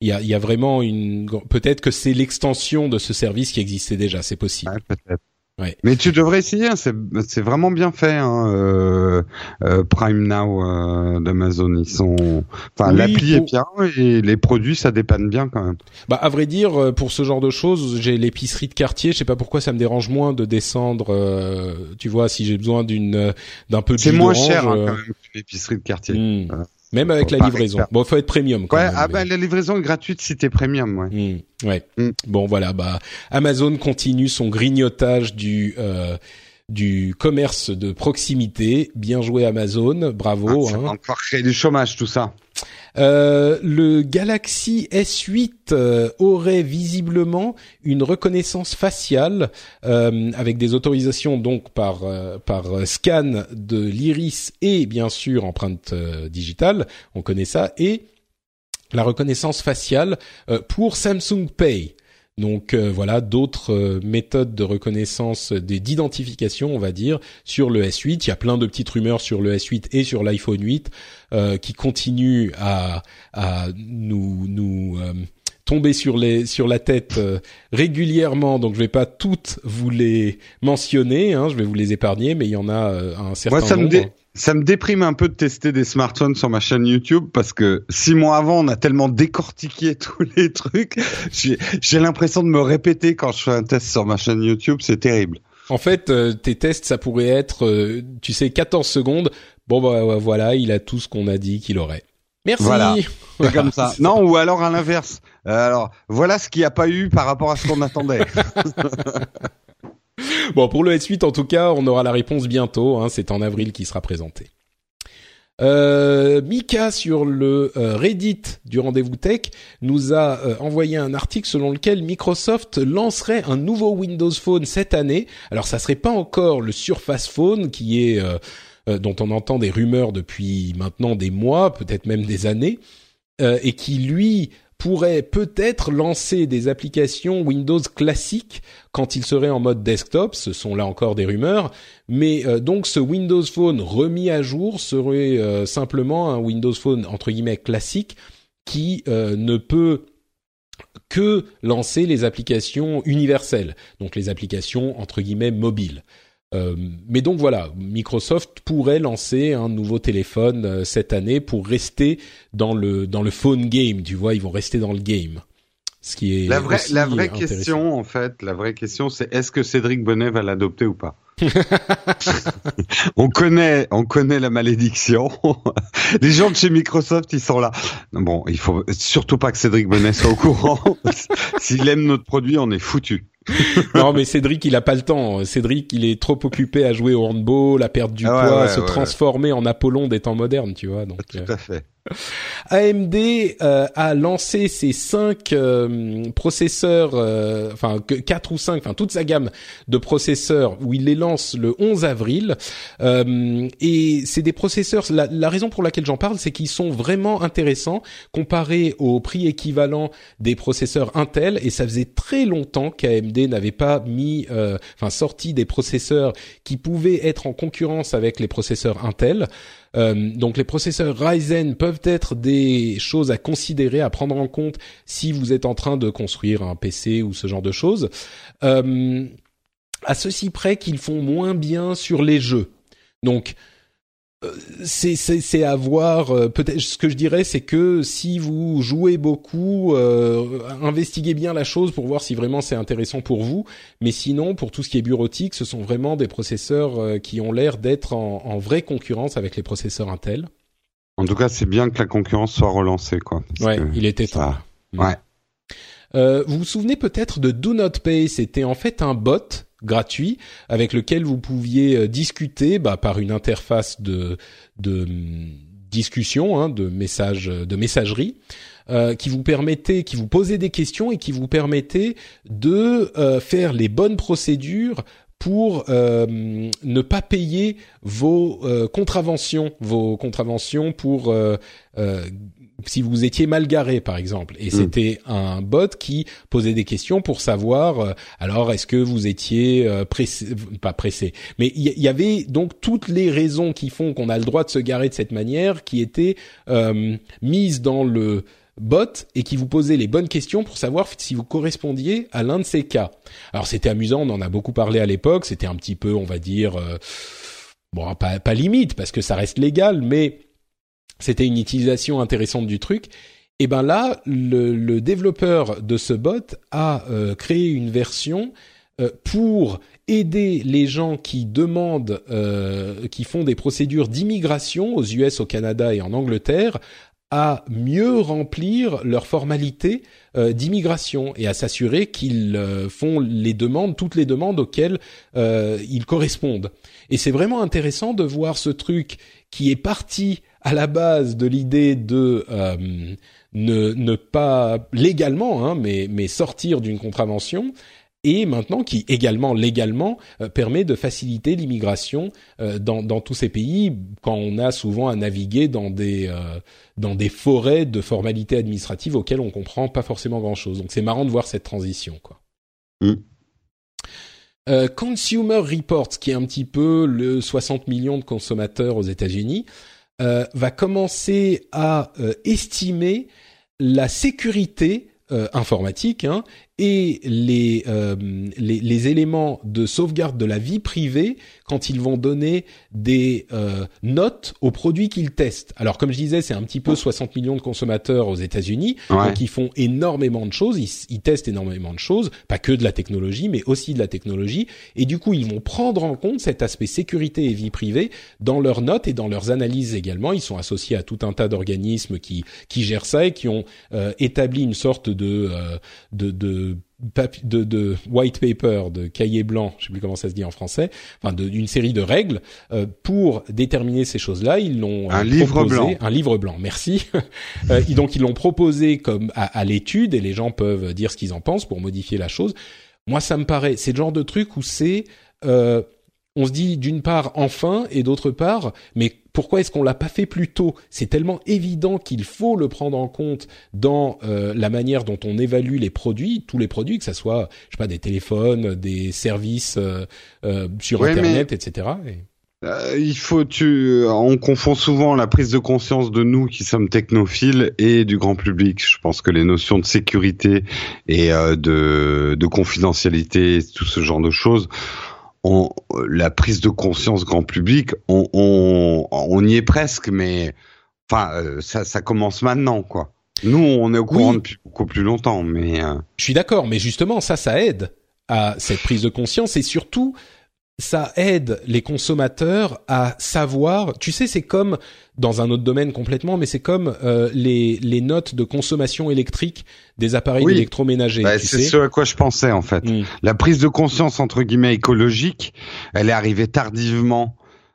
il y a, y a vraiment une. Peut-être que c'est l'extension de ce service qui existait déjà. C'est possible. Ouais, peut-être. Ouais. Mais tu devrais essayer, hein, c'est c'est vraiment bien fait. Hein, euh, euh, Prime Now euh, d'Amazon, ils sont, enfin Oui, l'appli est bien et les produits ça dépanne bien quand même. Bah à vrai dire, euh, pour ce genre de choses, j'ai l'épicerie de quartier. Je sais pas pourquoi ça me dérange moins de descendre. euh, tu vois, si j'ai besoin d'une d'un peu de C'est moins cher hein, quand même qu'une épicerie de quartier. hmm. Même avec la livraison. Bon, faut être premium. Quand Ouais, même, ah bah la livraison est gratuite si t'es premium, ouais. Hmm, ouais. Hmm. Bon voilà, bah Amazon continue son grignotage du euh, du commerce de proximité. Bien joué Amazon, bravo. Ah, ça hein. va encore créer du chômage tout ça. Euh, le Galaxy S8 euh, aurait visiblement une reconnaissance faciale euh, avec des autorisations donc par par scan de l'iris et bien sûr empreinte digitale, on connaît ça et la reconnaissance faciale pour Samsung Pay. Donc euh, voilà d'autres euh, méthodes de reconnaissance d'identification, on va dire, sur le S8. Il y a plein de petites rumeurs sur le S8 et sur l'iPhone 8 qui continuent à, à nous nous tomber sur les sur la tête régulièrement. Donc je vais pas toutes vous les mentionner, hein, je vais vous les épargner, mais il y en a un certain ça nombre. Me ça me déprime un peu de tester des smartphones sur ma chaîne YouTube parce que six mois avant, on a tellement décortiqué tous les trucs. J'ai l'impression de me répéter quand je fais un test sur ma chaîne YouTube. C'est terrible. En fait, euh, tes tests, ça pourrait être, euh, tu sais, 14 secondes. Bon, bah voilà, il a tout ce qu'on a dit qu'il aurait. Merci. Voilà. C'est comme ça. Non, ou alors à l'inverse. Euh, alors, voilà ce qu'il n'y a pas eu par rapport à ce qu'on attendait. bon, pour le S8, en tout cas, on aura la réponse bientôt. Hein, c'est en avril qui sera présenté. Euh, Mika sur le euh, Reddit du rendez-vous tech nous a euh, envoyé un article selon lequel Microsoft lancerait un nouveau Windows Phone cette année. Alors ça serait pas encore le Surface Phone qui est dont on entend des rumeurs depuis maintenant des mois, peut-être même des années, et qui lui pourrait peut-être lancer des applications Windows classiques quand il serait en mode desktop. Ce sont là encore des rumeurs. Mais euh, donc ce Windows Phone remis à jour serait euh, simplement un Windows Phone entre guillemets classique qui euh, ne peut que lancer les applications universelles, donc les applications entre guillemets mobiles. Euh, mais donc voilà, Microsoft pourrait lancer un nouveau téléphone euh, cette année pour rester dans le dans le phone game. Tu vois, ils vont rester dans le game. Ce qui est la vraie la vraie question en fait, la vraie question c'est est-ce que Cédric Bonnet va l'adopter ou pas? On connaît, on connaît la malédiction. Les gens de chez Microsoft, ils sont là. Bon, il faut surtout pas que Cédric Bonnet soit au courant. S'il aime notre produit, on est foutu. non, mais Cédric, il a pas le temps. Cédric, il est trop occupé à jouer au handball, à perdre du ah poids, à se transformer en Apollon des temps modernes, tu vois. Donc, tout à fait. AMD euh, a lancé ses cinq euh, processeurs, euh, enfin quatre ou cinq, enfin toute sa gamme de processeurs où il les lance le 11 avril. et c'est des processeurs. La, la, raison pour laquelle j'en parle, c'est qu'ils sont vraiment intéressants comparés au prix équivalent des processeurs Intel. Et ça faisait très longtemps qu'AMD n'avait pas mis, enfin sorti des processeurs qui pouvaient être en concurrence avec les processeurs Intel. Euh, donc les processeurs Ryzen peuvent être des choses à considérer, à prendre en compte si vous êtes en train de construire un PC ou ce genre de choses. Euh, à ceci près qu'ils font moins bien sur les jeux. Donc c'est c'est à voir. Euh, peut-être ce que je dirais, c'est que si vous jouez beaucoup, euh, investiguez bien la chose pour voir si vraiment c'est intéressant pour vous. Mais sinon, pour tout ce qui est bureautique, ce sont vraiment des processeurs euh, qui ont l'air d'être en, en, vraie concurrence avec les processeurs Intel. En tout cas, c'est bien que la concurrence soit relancée, quoi. Ouais, il était temps. Ouais. Euh, vous vous souvenez peut-être de Do Not Pay? C'était en fait un bot gratuit avec lequel vous pouviez euh, discuter bah, par une interface de, de hum, discussion, hein, de message, de messagerie, euh, qui vous permettait, qui vous posait des questions et qui vous permettait de euh, faire les bonnes procédures pour euh, ne pas payer vos euh, contraventions, vos contraventions pour euh, si vous étiez mal garé par exemple et mm. c'était un bot qui posait des questions pour savoir euh, alors est-ce que vous étiez euh, pressé pas pressé mais il y, avait donc toutes les raisons qui font qu'on a le droit de se garer de cette manière qui étaient euh, mises dans le bot et qui vous posait les bonnes questions pour savoir si vous correspondiez à l'un de ces cas. Alors c'était amusant, on en a beaucoup parlé à l'époque, c'était un petit peu on va dire bon pas, pas limite parce que ça reste légal mais c'était une utilisation intéressante du truc. Et ben là, le, développeur de ce bot a euh, créé une version euh, pour aider les gens qui demandent, euh, qui font des procédures d'immigration aux US, au Canada et en Angleterre, à mieux remplir leurs formalités d'immigration et à s'assurer qu'ils font les demandes, toutes les demandes auxquelles ils correspondent. Et c'est vraiment intéressant de voir ce truc qui est parti à la base de l'idée de euh, ne, ne pas légalement, hein, mais, mais sortir d'une contravention, et maintenant qui également légalement euh, permet de faciliter l'immigration euh, dans, dans, tous ces pays quand on a souvent à naviguer dans des euh, dans des forêts de formalités administratives auxquelles on comprend pas forcément grand chose. Donc c'est marrant de voir cette transition quoi. Mm. Consumer Reports, qui est un petit peu le 60 millions de consommateurs aux États-Unis, va commencer à estimer la sécurité informatique hein, et les, euh, les, les, éléments de sauvegarde de la vie privée quand ils vont donner des euh, notes aux produits qu'ils testent. Alors comme je disais, c'est un petit peu 60 millions de consommateurs aux États-Unis, donc ils font énormément de choses, ils, ils, testent énormément de choses, pas que de la technologie, mais aussi de la technologie, et du coup ils vont prendre en compte cet aspect sécurité et vie privée dans leurs notes et dans leurs analyses également. Ils sont associés à tout un tas d'organismes qui qui gèrent ça et qui ont euh, établi une sorte de, de, de de, de, white paper, de cahier blanc, je sais plus comment ça se dit en français, enfin d'une série de règles euh, pour déterminer ces choses-là. Ils l'ont un livre blanc, un livre blanc. Merci. euh, donc ils l'ont proposé comme à, à l'étude et les gens peuvent dire ce qu'ils en pensent pour modifier la chose. Moi, ça me paraît, c'est le genre de truc où c'est euh, on se dit d'une part enfin et d'autre part, mais pourquoi est-ce qu'on l'a pas fait plus tôt? C'est tellement évident qu'il faut le prendre en compte dans euh, la manière dont on évalue les produits, tous les produits, que ça soit, je sais pas, des téléphones, des services euh, euh, sur Internet, etc. il faut, tu, on confond souvent la prise de conscience de nous qui sommes technophiles et du grand public. Je pense que les notions de sécurité et de, de confidentialité, tout ce genre de choses, on, la prise de conscience grand public, on, on, on y est presque, mais enfin, euh, ça, ça commence maintenant, quoi. Nous, on est au courant depuis beaucoup plus longtemps, mais. Euh, Je suis d'accord, mais justement, ça, ça aide à cette prise de conscience et surtout, ça aide les consommateurs à savoir. Tu sais, c'est comme dans un autre domaine complètement, mais c'est comme euh, les, les notes de consommation électrique des appareils électroménagers. Bah, c'est ce à quoi je pensais en fait. Mm. La prise de conscience entre guillemets écologique, elle est arrivée tardivement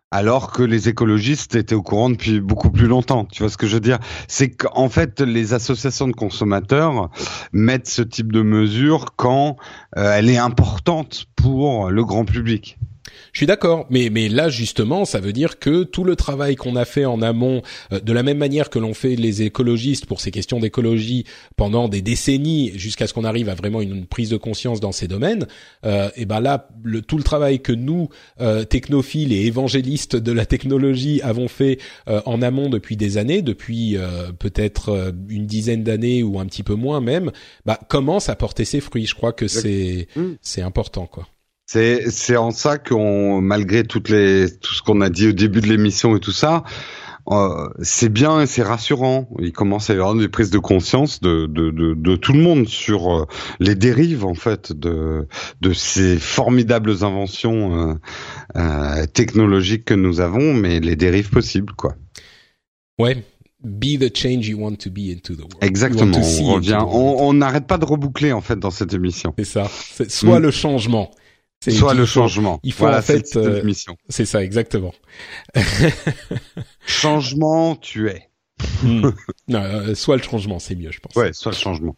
alors que les écologistes étaient au courant depuis beaucoup plus longtemps. Tu vois ce que je veux dire? C'est qu'en fait, les associations de consommateurs mettent ce type de mesure quand euh, elle est importante pour le grand public. Je suis d'accord, mais mais là justement, ça veut dire que tout le travail qu'on a fait en amont, euh, de la même manière que l'ont fait les écologistes pour ces questions d'écologie pendant des décennies, jusqu'à ce qu'on arrive à vraiment une, prise de conscience dans ces domaines, euh, et ben là, le, tout le travail que nous, euh, technophiles et évangélistes de la technologie, avons fait euh, en amont depuis des années, depuis peut-être une dizaine d'années ou un petit peu moins même, bah, commence à porter ses fruits. Je crois que c'est c'est important, quoi. C'est c'est en ça qu'on malgré toutes les tout ce qu'on a dit au début de l'émission et tout ça, euh, c'est bien et c'est rassurant. Il commence à y avoir des prises de conscience de, de, de, de tout le monde sur euh, les dérives en fait de, de ces formidables inventions euh, technologiques que nous avons, mais les dérives possibles quoi. Ouais, be the change you want to be into the world. Exactement. On revient. On n'arrête pas de reboucler en fait dans cette émission. C'est ça. Soit mm. le changement, Soit le changement. Il faut en fait. Euh, c'est ça, exactement. changement, tu es. Hmm. Euh, soit le changement, c'est mieux, je pense. Ouais, soit le changement.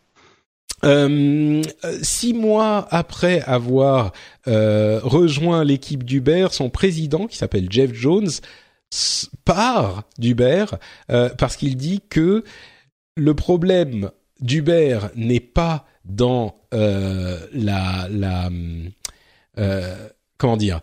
Euh, six mois après avoir euh, rejoint l'équipe d'Uber, son président, qui s'appelle Jeff Jones, part d'Uber euh, parce qu'il dit que le problème d'Uber n'est pas dans la, la euh, comment dire?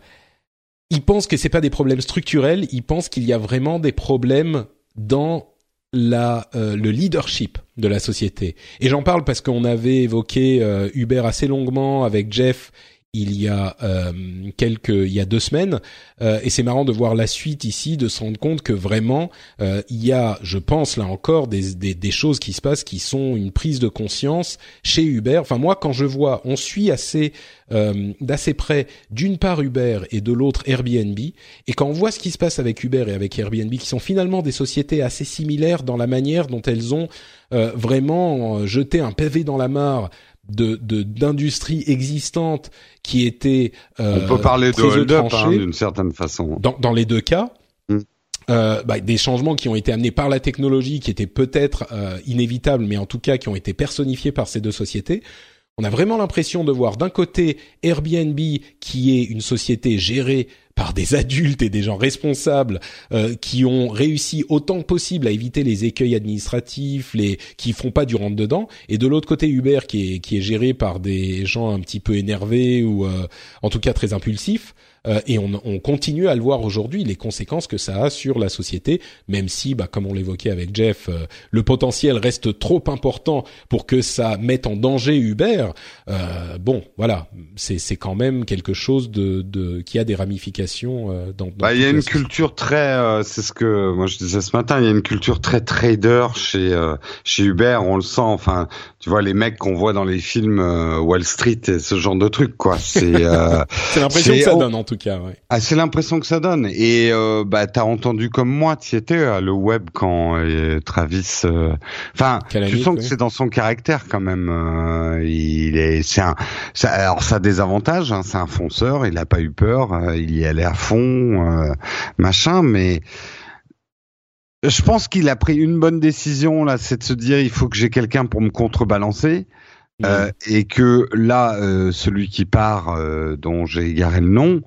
Il pense que c'est pas des problèmes structurels, il pense qu'il y a vraiment des problèmes dans la euh, le leadership de la société. Et j'en parle parce qu'on avait évoqué euh, Uber assez longuement avec Jeff il y a euh, quelques, il y a deux semaines, euh, et c'est marrant de voir la suite ici, de se rendre compte que vraiment euh, il y a, je pense là encore, des, des, des, choses qui se passent qui sont une prise de conscience chez Uber. Enfin moi, quand je vois, on suit assez d'assez près d'une part Uber et de l'autre Airbnb, et quand on voit ce qui se passe avec Uber et avec Airbnb, qui sont finalement des sociétés assez similaires dans la manière dont elles ont vraiment jeté un pavé dans la mare de d'industries existantes qui étaient euh, on peut parler de hold-up hein, d'une certaine façon. Dans, dans les deux cas mm. euh, bah, des changements qui ont été amenés par la technologie qui étaient peut-être euh, inévitables mais en tout cas qui ont été personnifiés par ces deux sociétés. On a vraiment l'impression de voir d'un côté Airbnb qui est une société gérée par des adultes et des gens responsables euh, qui ont réussi autant que possible à éviter les écueils administratifs, les qui font pas du rentre dedans, et de l'autre côté Uber qui est qui est géré par des gens un petit peu énervés ou euh, en tout cas très impulsifs. Euh, et on, on, continue à le voir aujourd'hui, les conséquences que ça a sur la société, même si, bah, comme on l'évoquait avec Jeff, euh, le potentiel reste trop important pour que ça mette en danger Uber. Euh, bon, voilà, c'est quand même quelque chose de, de qui a des ramifications euh, dans. dans bah, il y a une culture très, c'est ce que moi je disais ce matin, il y a une culture très trader chez chez Uber, on le sent. Enfin, tu vois les mecs qu'on voit dans les films Wall Street et ce genre de trucs, quoi. C'est c'est l'impression que ça donne en tout cas. Ouais. Ah, c'est l'impression que ça donne. Et euh, bah, t'as entendu comme moi, tu étais à le web quand euh, Travis. euh, Enfin, tu sens que c'est dans son caractère quand même. euh, il est, c'est un. Ça, alors ça a des avantages. Hein, c'est un fonceur. Il a pas eu peur. euh, il y allait à fond, euh, machin. Mais je pense qu'il a pris une bonne décision là, c'est de se dire il faut que j'ai quelqu'un pour me contrebalancer. Euh, et que là, euh, celui qui part, euh, dont j'ai égaré le nom,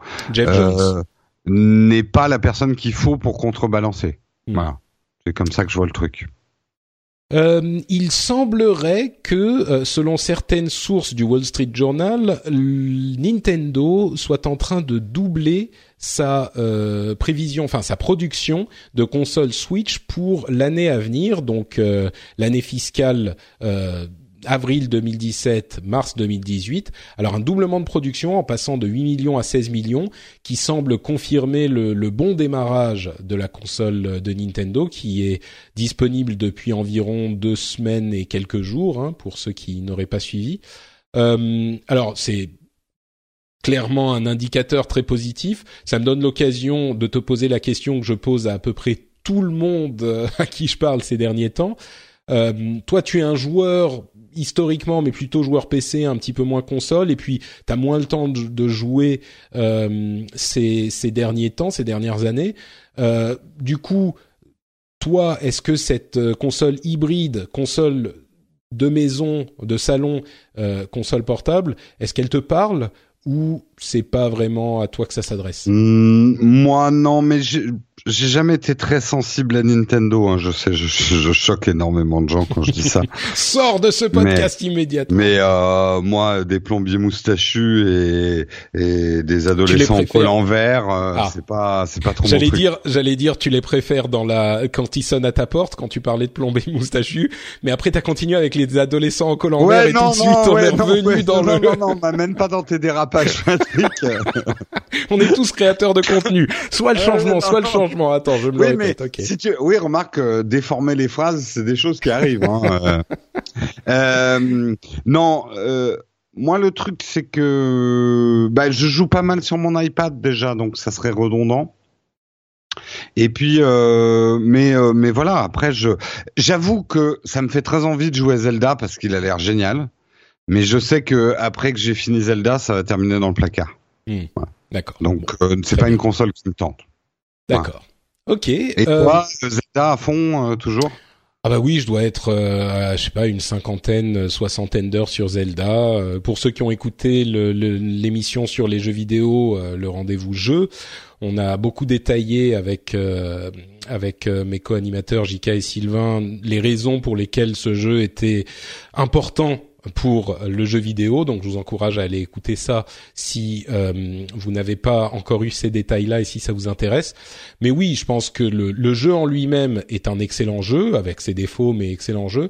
n'est pas la personne qu'il faut pour contrebalancer. Mm. Voilà. C'est comme ça que je vois le truc. Euh, il semblerait que, selon certaines sources du Wall Street Journal, Nintendo soit en train de doubler sa euh, prévision, enfin sa production de consoles Switch pour l'année à venir, donc euh, l'année fiscale avril 2017, mars 2018. Alors un doublement de production en passant de 8 millions à 16 millions, qui semble confirmer le, le bon démarrage de la console de Nintendo, qui est disponible depuis environ deux semaines et quelques jours, hein, pour ceux qui n'auraient pas suivi. Euh, alors c'est clairement un indicateur très positif. Ça me donne l'occasion de te poser la question que je pose à à peu près tout le monde euh, à qui je parle ces derniers temps. Euh, toi, tu es un joueur historiquement, mais plutôt joueur PC, un petit peu moins console, et puis tu as moins le temps de, jouer euh, ces, derniers temps, ces dernières années. Euh, du coup, toi, est-ce que cette euh, console hybride, console de maison, de salon, console portable, est-ce qu'elle te parle? Ou c'est pas vraiment à toi que ça s'adresse? Mm, moi, non, mais j'ai jamais été très sensible à Nintendo. Hein. Je sais, je, je choque énormément de gens quand je dis ça. Sors de ce podcast immédiatement. Mais euh, moi, des plombiers moustachus et, et des adolescents en col en vert, euh, Ah. c'est pas, c'est pas trop J'allais dire, j'allais dire, tu les préfères dans la quand ils sonnent à ta porte, quand tu parlais de plomber moustachu, mais après t'as continué avec les adolescents en col en vert Ouais, et non, tout de non, suite on ouais, est revenu ouais, dans non, le. non, non, m'amène pas dans tes dérapages, On est tous créateurs de contenu. Soit le Ouais, changement, soit le changement. Attends, je me oui, le mais si tu, oui, remarque, euh, déformer les phrases, c'est des choses qui arrivent. Hein, euh. Euh, non, euh, moi le truc c'est que, bah, je joue pas mal sur mon iPad déjà, donc ça serait redondant. Et puis, euh, mais euh, mais voilà. Après, je j'avoue que ça me fait très envie de jouer à Zelda parce qu'il a l'air génial. Mais je sais que après que j'ai fini Zelda, ça va terminer dans le placard. D'accord. Donc, euh, c'est pas bien. une console qui me tente. D'accord. Ok. Et euh, toi, Zelda à fond euh, toujours? Ah bah oui, je dois être, euh, à, je sais pas, une cinquantaine, soixantaine d'heures sur Zelda. Pour ceux qui ont écouté le- le- l'émission sur les jeux vidéo, euh, le rendez-vous jeu, on a beaucoup détaillé avec euh, avec mes co-animateurs Jika et Sylvain les raisons pour lesquelles ce jeu était important pour le jeu vidéo. Donc je vous encourage à aller écouter ça si euh, vous n'avez pas encore eu ces détails-là et si ça vous intéresse. Mais oui, je pense que le, le jeu en lui-même est un excellent jeu, avec ses défauts, mais excellent jeu.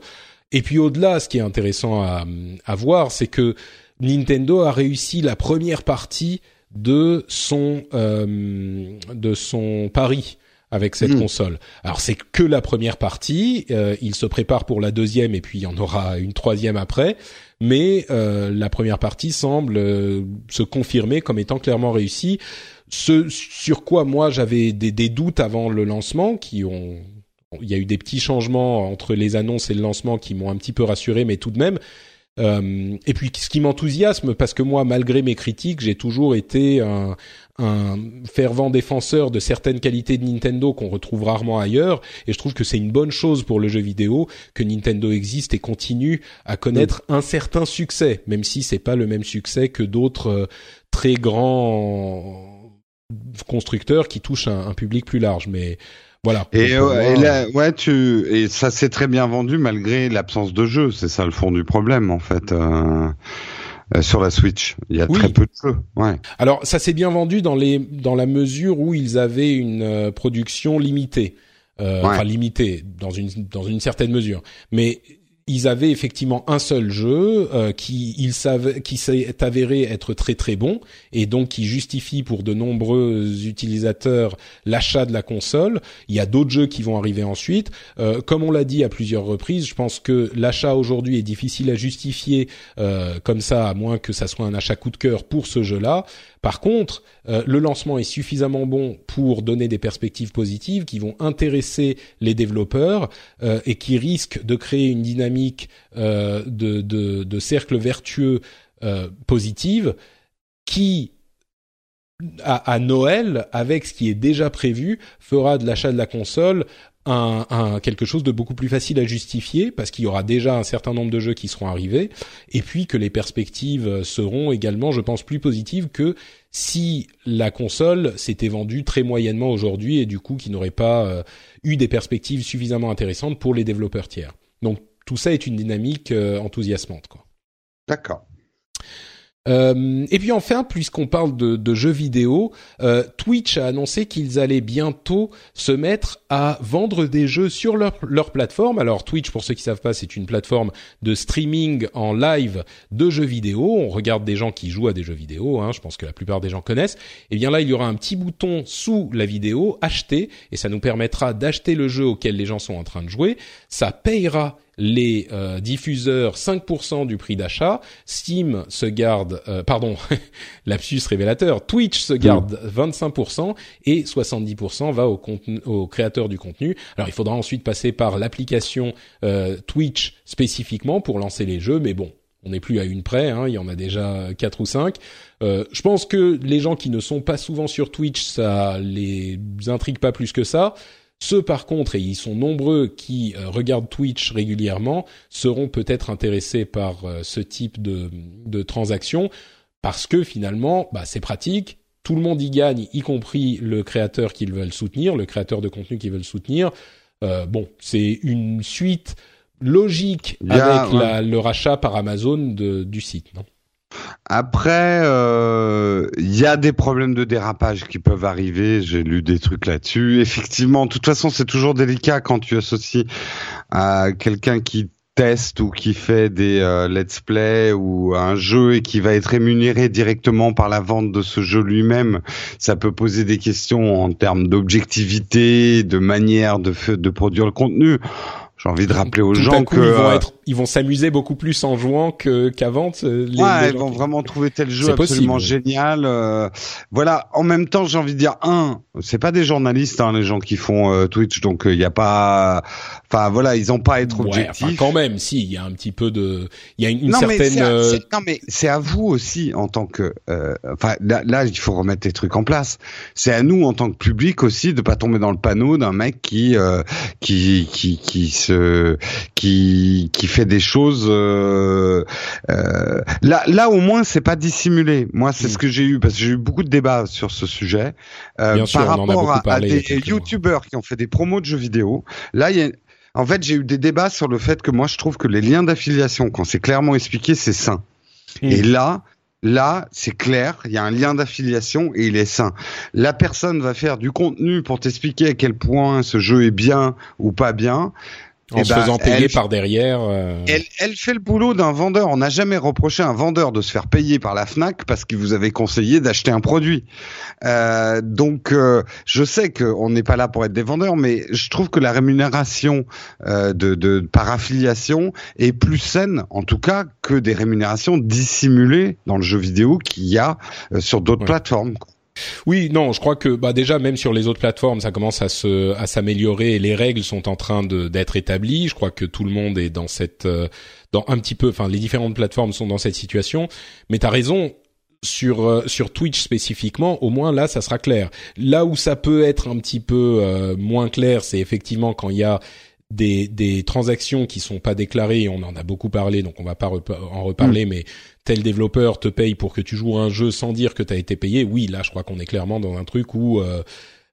Et puis au-delà, ce qui est intéressant à, à voir, c'est que Nintendo a réussi la première partie de son euh, de son pari avec cette Mm. console. Alors c'est que la première partie, euh, il se prépare pour la deuxième et puis il y en aura une troisième après, mais euh, la première partie semble euh, se confirmer comme étant clairement réussie. Ce sur quoi moi j'avais des, des doutes avant le lancement, qui ont, il y a eu des petits changements entre les annonces et le lancement qui m'ont un petit peu rassuré, mais tout de même, Euh, et puis ce qui m'enthousiasme, parce que moi, malgré mes critiques, j'ai toujours été un, un, fervent défenseur de certaines qualités de Nintendo qu'on retrouve rarement ailleurs, et je trouve que c'est une bonne chose pour le jeu vidéo que Nintendo existe et continue à connaître un certain succès, même si c'est pas le même succès que d'autres euh, très grands constructeurs qui touchent un, un public plus large. Mais voilà. Et, ouais, ouais, tu et ça s'est très bien vendu malgré l'absence de jeu. C'est ça le fond du problème en fait. Euh, euh, sur la Switch, il y a très peu de jeux. Ouais. Alors ça s'est bien vendu dans les dans la mesure où ils avaient une euh, production limitée, enfin limitée dans une dans une certaine mesure. Mais ils avaient effectivement un seul jeu euh, qui s'est avéré être très très bon et donc qui justifie pour de nombreux utilisateurs l'achat de la console. Il y a d'autres jeux qui vont arriver ensuite. Euh, comme on l'a dit à plusieurs reprises, je pense que l'achat aujourd'hui est difficile à justifier euh, comme ça à moins que ça soit un achat coup de cœur pour ce jeu-là. Par contre, euh, le lancement est suffisamment bon pour donner des perspectives positives qui vont intéresser les développeurs euh, et qui risquent de créer une dynamique euh, de, de, cercle vertueux positive qui à, Noël, avec ce qui est déjà prévu, fera de l'achat de la console un, un, quelque chose de beaucoup plus facile à justifier parce qu'il y aura déjà un certain nombre de jeux qui seront arrivés et puis que les perspectives seront également, je pense, plus positives que si la console s'était vendue très moyennement aujourd'hui et du coup qui n'aurait pas euh, eu des perspectives suffisamment intéressantes pour les développeurs tiers. Donc tout ça est une dynamique euh, enthousiasmante. D'accord. Euh, et puis enfin, puisqu'on parle de, jeux vidéo, euh, Twitch a annoncé qu'ils allaient bientôt se mettre à vendre des jeux sur leur, plateforme. Alors Twitch, pour ceux qui savent pas, c'est une plateforme de streaming en live de jeux vidéo. On regarde des gens qui jouent à des jeux vidéo. Hein, je pense que la plupart des gens connaissent. Et bien là, il y aura un petit bouton sous la vidéo, acheter, et ça nous permettra d'acheter le jeu auquel les gens sont en train de jouer. Ça payera les euh, diffuseurs 5% du prix d'achat, Steam se garde, euh, pardon, lapsus révélateur, Twitch se garde 25% et 70% va au, créateur du contenu. Alors il faudra ensuite passer par l'application euh, Twitch spécifiquement pour lancer les jeux, mais bon, on n'est plus à une près, hein, il y en a déjà quatre ou cinq. Je pense que les gens qui ne sont pas souvent sur Twitch, ça les intrigue pas plus que ça. Ceux par contre, et ils sont nombreux qui euh, regardent Twitch régulièrement, seront peut-être intéressés par euh, ce type de, de transaction parce que finalement, bah, c'est pratique, tout le monde y gagne, y compris le créateur qu'ils veulent soutenir, le créateur de contenu qu'ils veulent soutenir. Euh, bon, c'est une suite logique avec le rachat par Amazon de, du site, non? Après, il euh, y a des problèmes de dérapage qui peuvent arriver. J'ai lu des trucs là-dessus. Effectivement, de toute façon, c'est toujours délicat quand tu associes à quelqu'un qui teste ou qui fait des euh, let's play ou un jeu et qui va être rémunéré directement par la vente de ce jeu lui-même, ça peut poser des questions en termes d'objectivité, de manière de, de produire le contenu j'ai envie de rappeler aux gens que ils vont, être, ils vont s'amuser beaucoup plus en jouant que qu'avant. Les, ouais, ils vont vraiment trouver tel jeu absolument génial. Euh, voilà. En même temps, j'ai envie de dire un, c'est pas des journalistes, hein, les gens qui font euh, Twitch, donc il euh, n'y a pas. Enfin voilà, ils ont pas à être objectifs. Ouais, quand même, si, il y a un petit peu de, il y a une, non, certaine. Mais non mais c'est à vous aussi en tant que. Enfin là, là, il faut remettre les trucs en place. C'est à nous en tant que public aussi de pas tomber dans le panneau d'un mec qui qui qui qui se qui qui fait des choses. Euh, euh, là, là au moins c'est pas dissimulé. Moi, c'est ce mm. que j'ai eu parce que j'ai eu beaucoup de débats sur ce sujet euh, par rapport à, des youtubeurs qui ont fait des promos de jeux vidéo. Là, il y a en fait, j'ai eu des débats sur le fait que moi, je trouve que les liens d'affiliation, quand c'est clairement expliqué, c'est sain. Mm. Et là, Là, c'est clair, il y a un lien d'affiliation et il est sain. La personne va faire du contenu pour t'expliquer à quel point ce jeu est bien ou pas bien. En eh se ben, faisant payer par derrière. Euh. Elle, elle, fait le boulot d'un vendeur. On n'a jamais reproché à un vendeur de se faire payer par la Fnac parce qu'il vous avait conseillé d'acheter un produit. Euh, donc, euh, je sais qu'on n'est pas là pour être des vendeurs, mais je trouve que la rémunération de, de, par affiliation est plus saine, en tout cas, que des rémunérations dissimulées dans le jeu vidéo qu'il y a sur d'autres plateformes. Oui, non, je crois que bah déjà même sur les autres plateformes, ça commence à se à s'améliorer et les règles sont en train de d'être établies. Je crois que tout le monde est dans cette euh, dans un petit peu, enfin les différentes plateformes sont dans cette situation. Mais t'as raison, sur euh, sur Twitch spécifiquement, au moins là, ça sera clair. Là où ça peut être un petit peu euh, moins clair, c'est effectivement quand il y a des, des transactions qui sont pas déclarées. On en a beaucoup parlé, donc on va pas en reparler. Mm. Mais tel développeur te paye pour que tu joues un jeu sans dire que tu as été payé. Oui, là, je crois qu'on est clairement dans un truc où euh,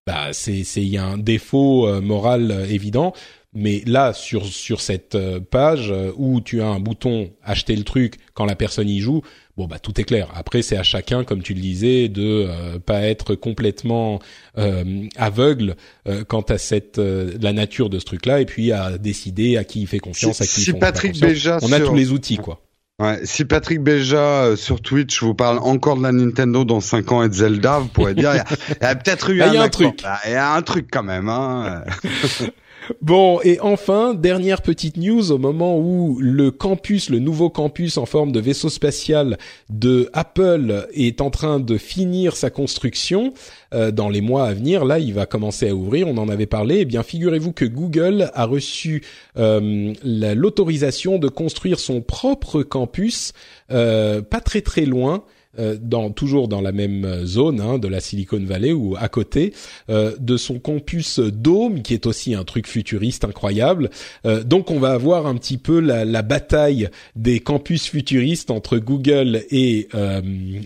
bah c'est c'est il y a un défaut moral évident. Mais là, sur sur cette page où tu as un bouton acheter le truc quand la personne y joue, bon bah tout est clair. Après c'est à chacun, comme tu le disais, de euh, pas être complètement euh, aveugle euh, quant à cette euh, la nature de ce truc-là, et puis à décider à qui il fait confiance, à qui il fait pas Béja On a sur- tous les outils quoi. Ouais, si Patrick Béja sur Twitch vous parle encore de la Nintendo dans 5 ans et de Zelda, vous pourrez dire il y a, a peut-être eu Ah, il y a un truc. Ah, Il y a un truc quand même. Hein. Bon, et enfin, dernière petite news au moment où le campus, le nouveau campus en forme de vaisseau spatial de Apple est en train de finir sa construction euh, dans les mois à venir. Là, il va commencer à ouvrir. On en avait parlé. Eh bien, figurez-vous que Google a reçu euh, la- l'autorisation de construire son propre campus, euh, pas très très loin. Euh, dans toujours dans la même zone hein, de la Silicon Valley ou à côté euh, de son campus Dome qui est aussi un truc futuriste incroyable. Euh, donc on va avoir un petit peu la, la bataille des campus futuristes entre Google et euh,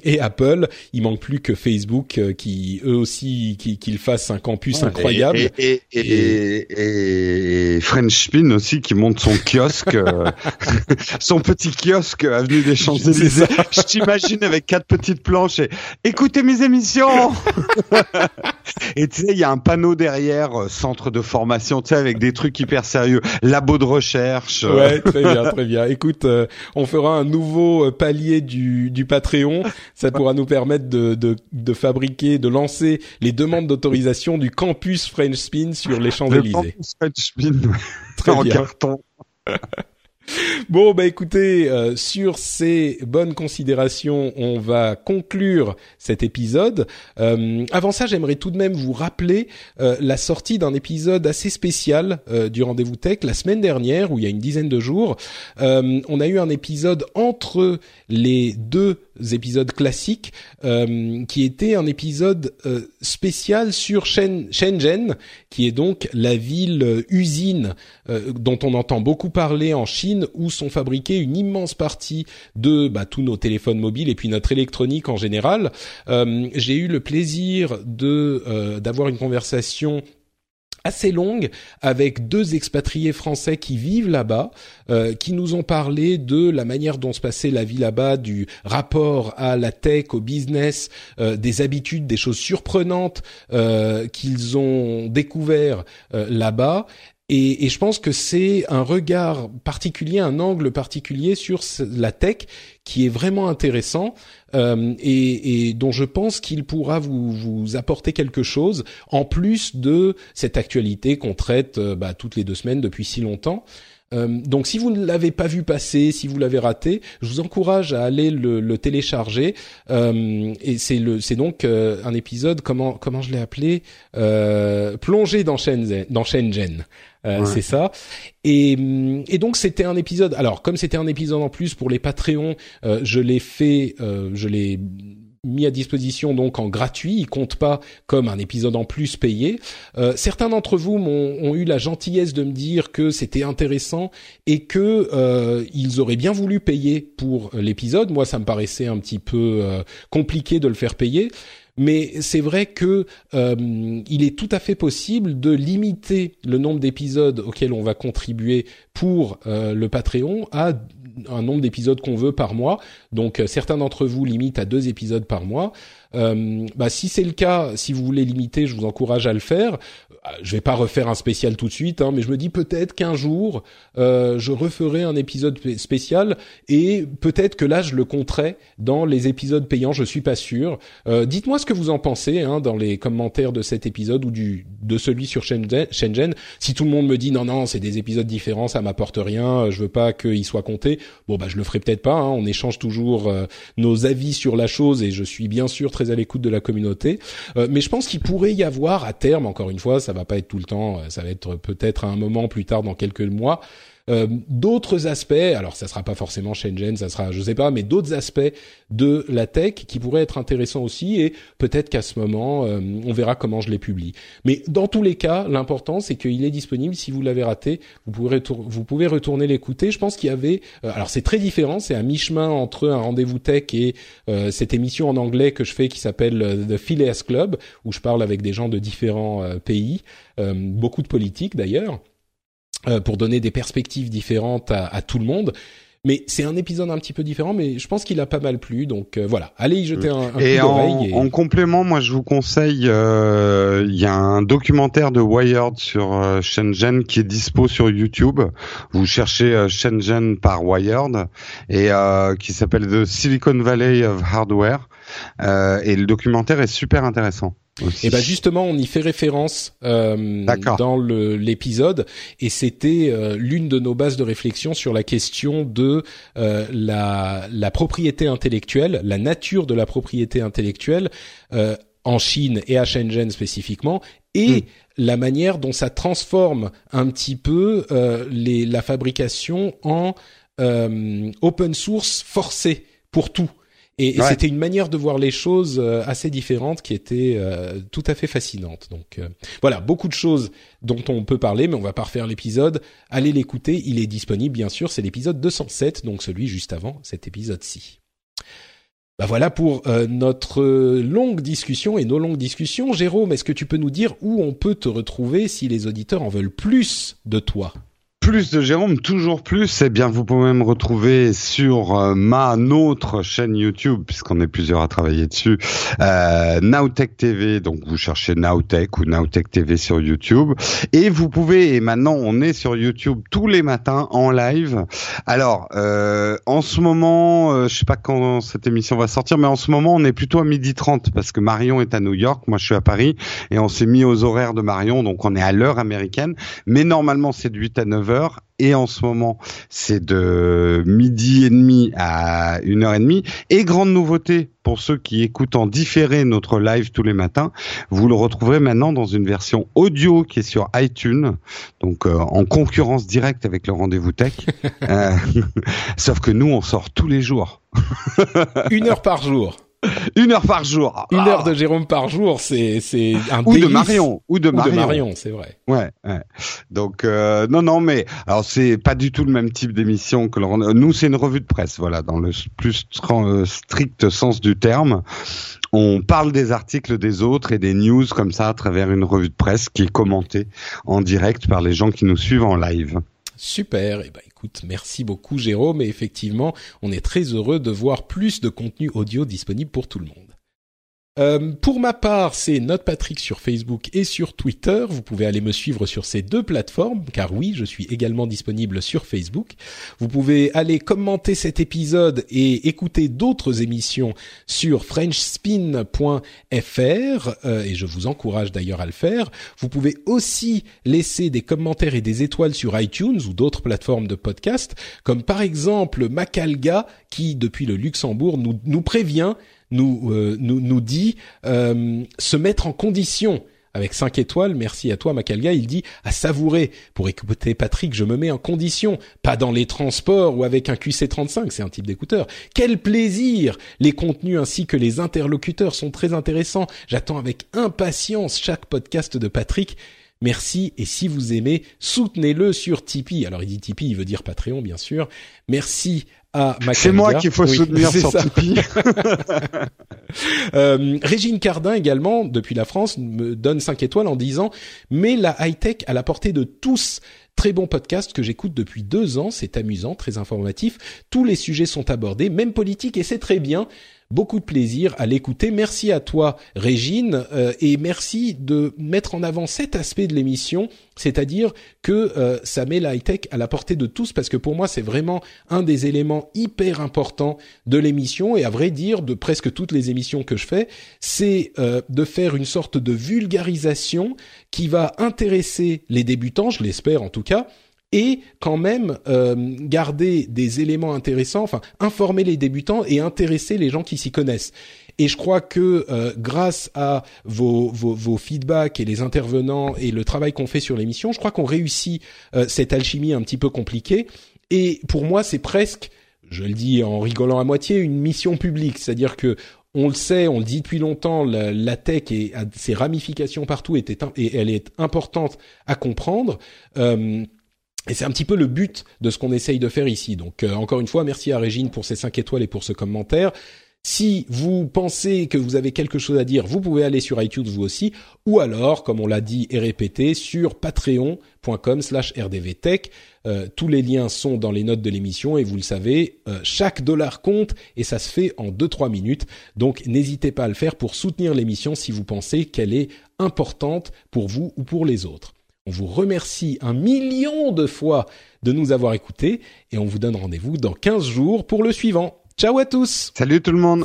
et Apple. Il manque plus que Facebook euh, qui eux aussi qui qu'ils fassent un campus incroyable. Et, et, et, et- et French Spin aussi qui monte son kiosque, euh, son petit kiosque avenue des Champs-Élysées. Je t'imagine avec quatre petites planches et écoutez mes émissions. et tu sais, il y a un panneau derrière, euh, centre de formation, tu sais, avec des trucs hyper sérieux, labo de recherche. Ouais, très bien, très bien. Écoute, euh, on fera un nouveau euh, palier du, du Patreon. Ça pourra nous permettre de, de, de fabriquer, de lancer les demandes d'autorisation du campus French Spin sur les le Champs-Élysées. campus French Spin Très en bien. carton. Bon, bah écoutez, euh, sur ces bonnes considérations, on va conclure cet épisode. Euh, avant ça, j'aimerais tout de même vous rappeler euh, la sortie d'un épisode assez spécial du Rendez-vous Tech la semaine dernière, où il y a une dizaine de jours. On a eu un épisode entre les deux épisodes classiques, euh, qui était un épisode euh, spécial sur Shen- Shenzhen, qui est donc la ville euh, usine euh, dont on entend beaucoup parler en Chine, où sont fabriqués une immense partie de bah, tous nos téléphones mobiles et puis notre électronique en général. Euh, J'ai eu le plaisir de d'avoir une conversation assez longue avec deux expatriés français qui vivent là-bas, euh, qui nous ont parlé de la manière dont se passait la vie là-bas, du rapport à la tech, au business, euh, des habitudes, des choses surprenantes euh, qu'ils ont découvert là-bas. Et, et je pense que c'est un regard particulier, un angle particulier sur la tech qui est vraiment intéressant euh, et, et dont je pense qu'il pourra vous, vous apporter quelque chose en plus de cette actualité qu'on traite euh, bah, toutes les deux semaines depuis si longtemps. Euh, donc si vous ne l'avez pas vu passer, si vous l'avez raté, je vous encourage à aller le, le télécharger. Euh, et c'est le, c'est donc euh, un épisode comment comment je l'ai appelé euh, plongé dans Shenzhen, dans Shenzhen. Euh, Ouais. C'est ça. Et, hum, et donc c'était un épisode. Alors comme c'était un épisode en plus pour les Patreons, euh, je l'ai fait, euh, je l'ai mis à disposition donc en gratuit. Il compte pas comme un épisode en plus payé. Euh, certains d'entre vous m'ont ont eu la gentillesse de me dire que c'était intéressant et que euh, ils auraient bien voulu payer pour l'épisode. Moi, ça me paraissait un petit peu euh, compliqué de le faire payer. Mais c'est vrai que euh, il est tout à fait possible de limiter le nombre d'épisodes auxquels on va contribuer pour euh, le Patreon à un nombre d'épisodes qu'on veut par mois. Donc euh, certains d'entre vous limitent à deux épisodes par mois. Euh, bah, si c'est le cas, si vous voulez limiter, je vous encourage à le faire. Euh, Je vais pas refaire un spécial tout de suite, hein, mais je me dis peut-être qu'un jour euh, je referai un épisode spé- spécial et peut-être que là je le compterai dans les épisodes payants. Je suis pas sûr. Euh, Dites-moi ce que vous en pensez hein, dans les commentaires de cet épisode ou du de celui sur Shenzhen. Si tout le monde me dit non non c'est des épisodes différents, ça m'apporte rien, euh, je veux pas qu'ils soient comptés. Bon bah je le ferai peut-être pas. hein, on échange toujours nos avis sur la chose et je suis bien sûr très à l'écoute de la communauté. mais je pense qu'il pourrait y avoir à terme, encore une fois, ça va pas être tout le temps, ça va être peut-être à un moment plus tard dans quelques mois, euh, d'autres aspects, alors ça sera pas forcément Shenzhen, ça sera je sais pas, mais d'autres aspects de la tech qui pourraient être intéressants aussi et peut-être qu'à ce moment euh, on verra comment je les publie. Mais dans tous les cas, l'important c'est qu'il est disponible. Si vous l'avez raté, vous pouvez vous pouvez retourner l'écouter. Je pense qu'il y avait, euh, alors c'est très différent, c'est à mi-chemin entre un rendez-vous tech et cette émission en anglais que je fais qui s'appelle The Phileas Club où je parle avec des gens de différents pays, beaucoup de politiques d'ailleurs. Euh, pour donner des perspectives différentes à, à tout le monde. Mais c'est un épisode un petit peu différent, mais je pense qu'il a pas mal plu. Donc euh, voilà, allez y jeter un, un et coup d'oreille. Et... En complément, moi je vous conseille, euh, il y a un documentaire de Wired sur euh, Shenzhen qui est dispo sur YouTube. Vous cherchez euh, Shenzhen par Wired et qui s'appelle The Silicon Valley of Hardware. et le documentaire est super intéressant. Et ben justement, on y fait référence euh, dans l'épisode, et c'était euh, l'une de nos bases de réflexion sur la question de euh, la, la, propriété intellectuelle, la nature de la propriété intellectuelle euh, en Chine et à Shenzhen spécifiquement, et hmm. la manière dont ça transforme un petit peu les, la fabrication en open source forcé pour tout. Et, c'était une manière de voir les choses euh, assez différente qui était euh, tout à fait fascinante. Donc euh, voilà, beaucoup de choses dont on peut parler, mais on va pas refaire l'épisode. Allez l'écouter, il est disponible bien sûr, c'est l'épisode 207, donc celui juste avant cet épisode-ci. Bah voilà pour notre longue discussion et nos longues discussions. Jérôme, est-ce que tu peux nous dire où on peut te retrouver si les auditeurs en veulent plus de toi? Plus de Jérôme, toujours plus, eh bien vous pouvez me retrouver sur euh, ma notre chaîne YouTube, puisqu'on est plusieurs à travailler dessus, euh, Nowtech TV, donc vous cherchez Nowtech ou Nowtech TV sur YouTube, et vous pouvez, et maintenant on est sur YouTube tous les matins en live. Alors, euh, en ce moment, euh, je sais pas quand cette émission va sortir, mais en ce moment on est plutôt à midi 30, parce que Marion est à New York, moi je suis à Paris, et on s'est mis aux horaires de Marion, donc on est à l'heure américaine, mais normalement c'est de 8 à 9 heures et en ce moment c'est de midi et demi à une heure et demie. Et grande nouveauté pour ceux qui écoutent en différé notre live tous les matins, vous le retrouverez maintenant dans une version audio qui est sur iTunes, donc euh, en concurrence directe avec le rendez-vous tech. Euh, sauf que nous on sort tous les jours. une heure par jour. Une heure par jour. Une heure de Jérôme par jour, c'est c'est un ou de Marion ou de Marion. de Marion, c'est vrai. Ouais, ouais. Donc euh, non non mais alors c'est pas du tout le même type d'émission que le nous c'est une revue de presse voilà dans le plus euh, strict sens du terme. On parle des articles des autres et des news comme ça à travers une revue de presse qui est commentée en direct par les gens qui nous suivent en live. Super. Et eh ben, merci beaucoup, Jérôme. Et effectivement, on est très heureux de voir plus de contenu audio disponible pour tout le monde. Euh, pour ma part, c'est Note Patrick sur Facebook et sur Twitter. Vous pouvez aller me suivre sur ces deux plateformes, car oui, je suis également disponible sur Facebook. Vous pouvez aller commenter cet épisode et écouter d'autres émissions sur frenchspin.fr, euh, et je vous encourage d'ailleurs à le faire. Vous pouvez aussi laisser des commentaires et des étoiles sur iTunes ou d'autres plateformes de podcast, comme par exemple Macalga, qui depuis le Luxembourg nous, nous prévient nous euh, nous, nous dit euh, se mettre en condition avec 5 étoiles, merci à toi Macalga, il dit à savourer. Pour écouter Patrick, je me mets en condition, pas dans les transports ou avec un QC35, c'est un type d'écouteur. Quel plaisir Les contenus ainsi que les interlocuteurs sont très intéressants. J'attends avec impatience chaque podcast de Patrick. Merci et si vous aimez, soutenez-le sur Tipeee. Alors il dit Tipeee, il veut dire Patreon bien sûr. Merci c'est moi qu'il faut soutenir sur Tipeee. euh, Régine Cardin également, depuis la France, me donne 5 étoiles en disant « Mais la high-tech à la portée de tous ». Très bon podcast que j'écoute depuis deux ans, c'est amusant, très informatif. Tous les sujets sont abordés, même politique, et c'est très bien beaucoup de plaisir à l'écouter. Merci à toi, Régine, euh, et merci de mettre en avant cet aspect de l'émission, c'est-à-dire que euh, ça met la high-tech à la portée de tous, parce que pour moi, c'est vraiment un des éléments hyper importants de l'émission, et à vrai dire, de presque toutes les émissions que je fais, c'est euh, de faire une sorte de vulgarisation qui va intéresser les débutants, je l'espère en tout cas, et quand même euh, garder des éléments intéressants, enfin informer les débutants et intéresser les gens qui s'y connaissent. Et je crois que euh, grâce à vos, vos, vos, feedbacks et les intervenants et le travail qu'on fait sur l'émission, je crois qu'on réussit euh, cette alchimie un petit peu compliquée. Et pour moi, c'est presque, je le dis en rigolant à moitié, une mission publique. C'est-à-dire que on le sait, on le dit depuis longtemps, la, tech et ses ramifications partout était, et elle est importante à comprendre. Euh, et c'est un petit peu le but de ce qu'on essaye de faire ici. Donc euh, encore une fois, merci à Régine pour ses 5 étoiles et pour ce commentaire. Si vous pensez que vous avez quelque chose à dire, vous pouvez aller sur iTunes vous aussi, ou alors, comme on l'a dit et répété, sur patreon.com slash rdvtech. Euh, tous les liens sont dans les notes de l'émission et vous le savez, euh, chaque dollar compte et ça se fait en 2-3 minutes. Donc n'hésitez pas à le faire pour soutenir l'émission si vous pensez qu'elle est importante pour vous ou pour les autres. On vous remercie un million de fois de nous avoir écoutés et on vous donne rendez-vous dans 15 jours pour le suivant. Ciao à tous Salut tout le monde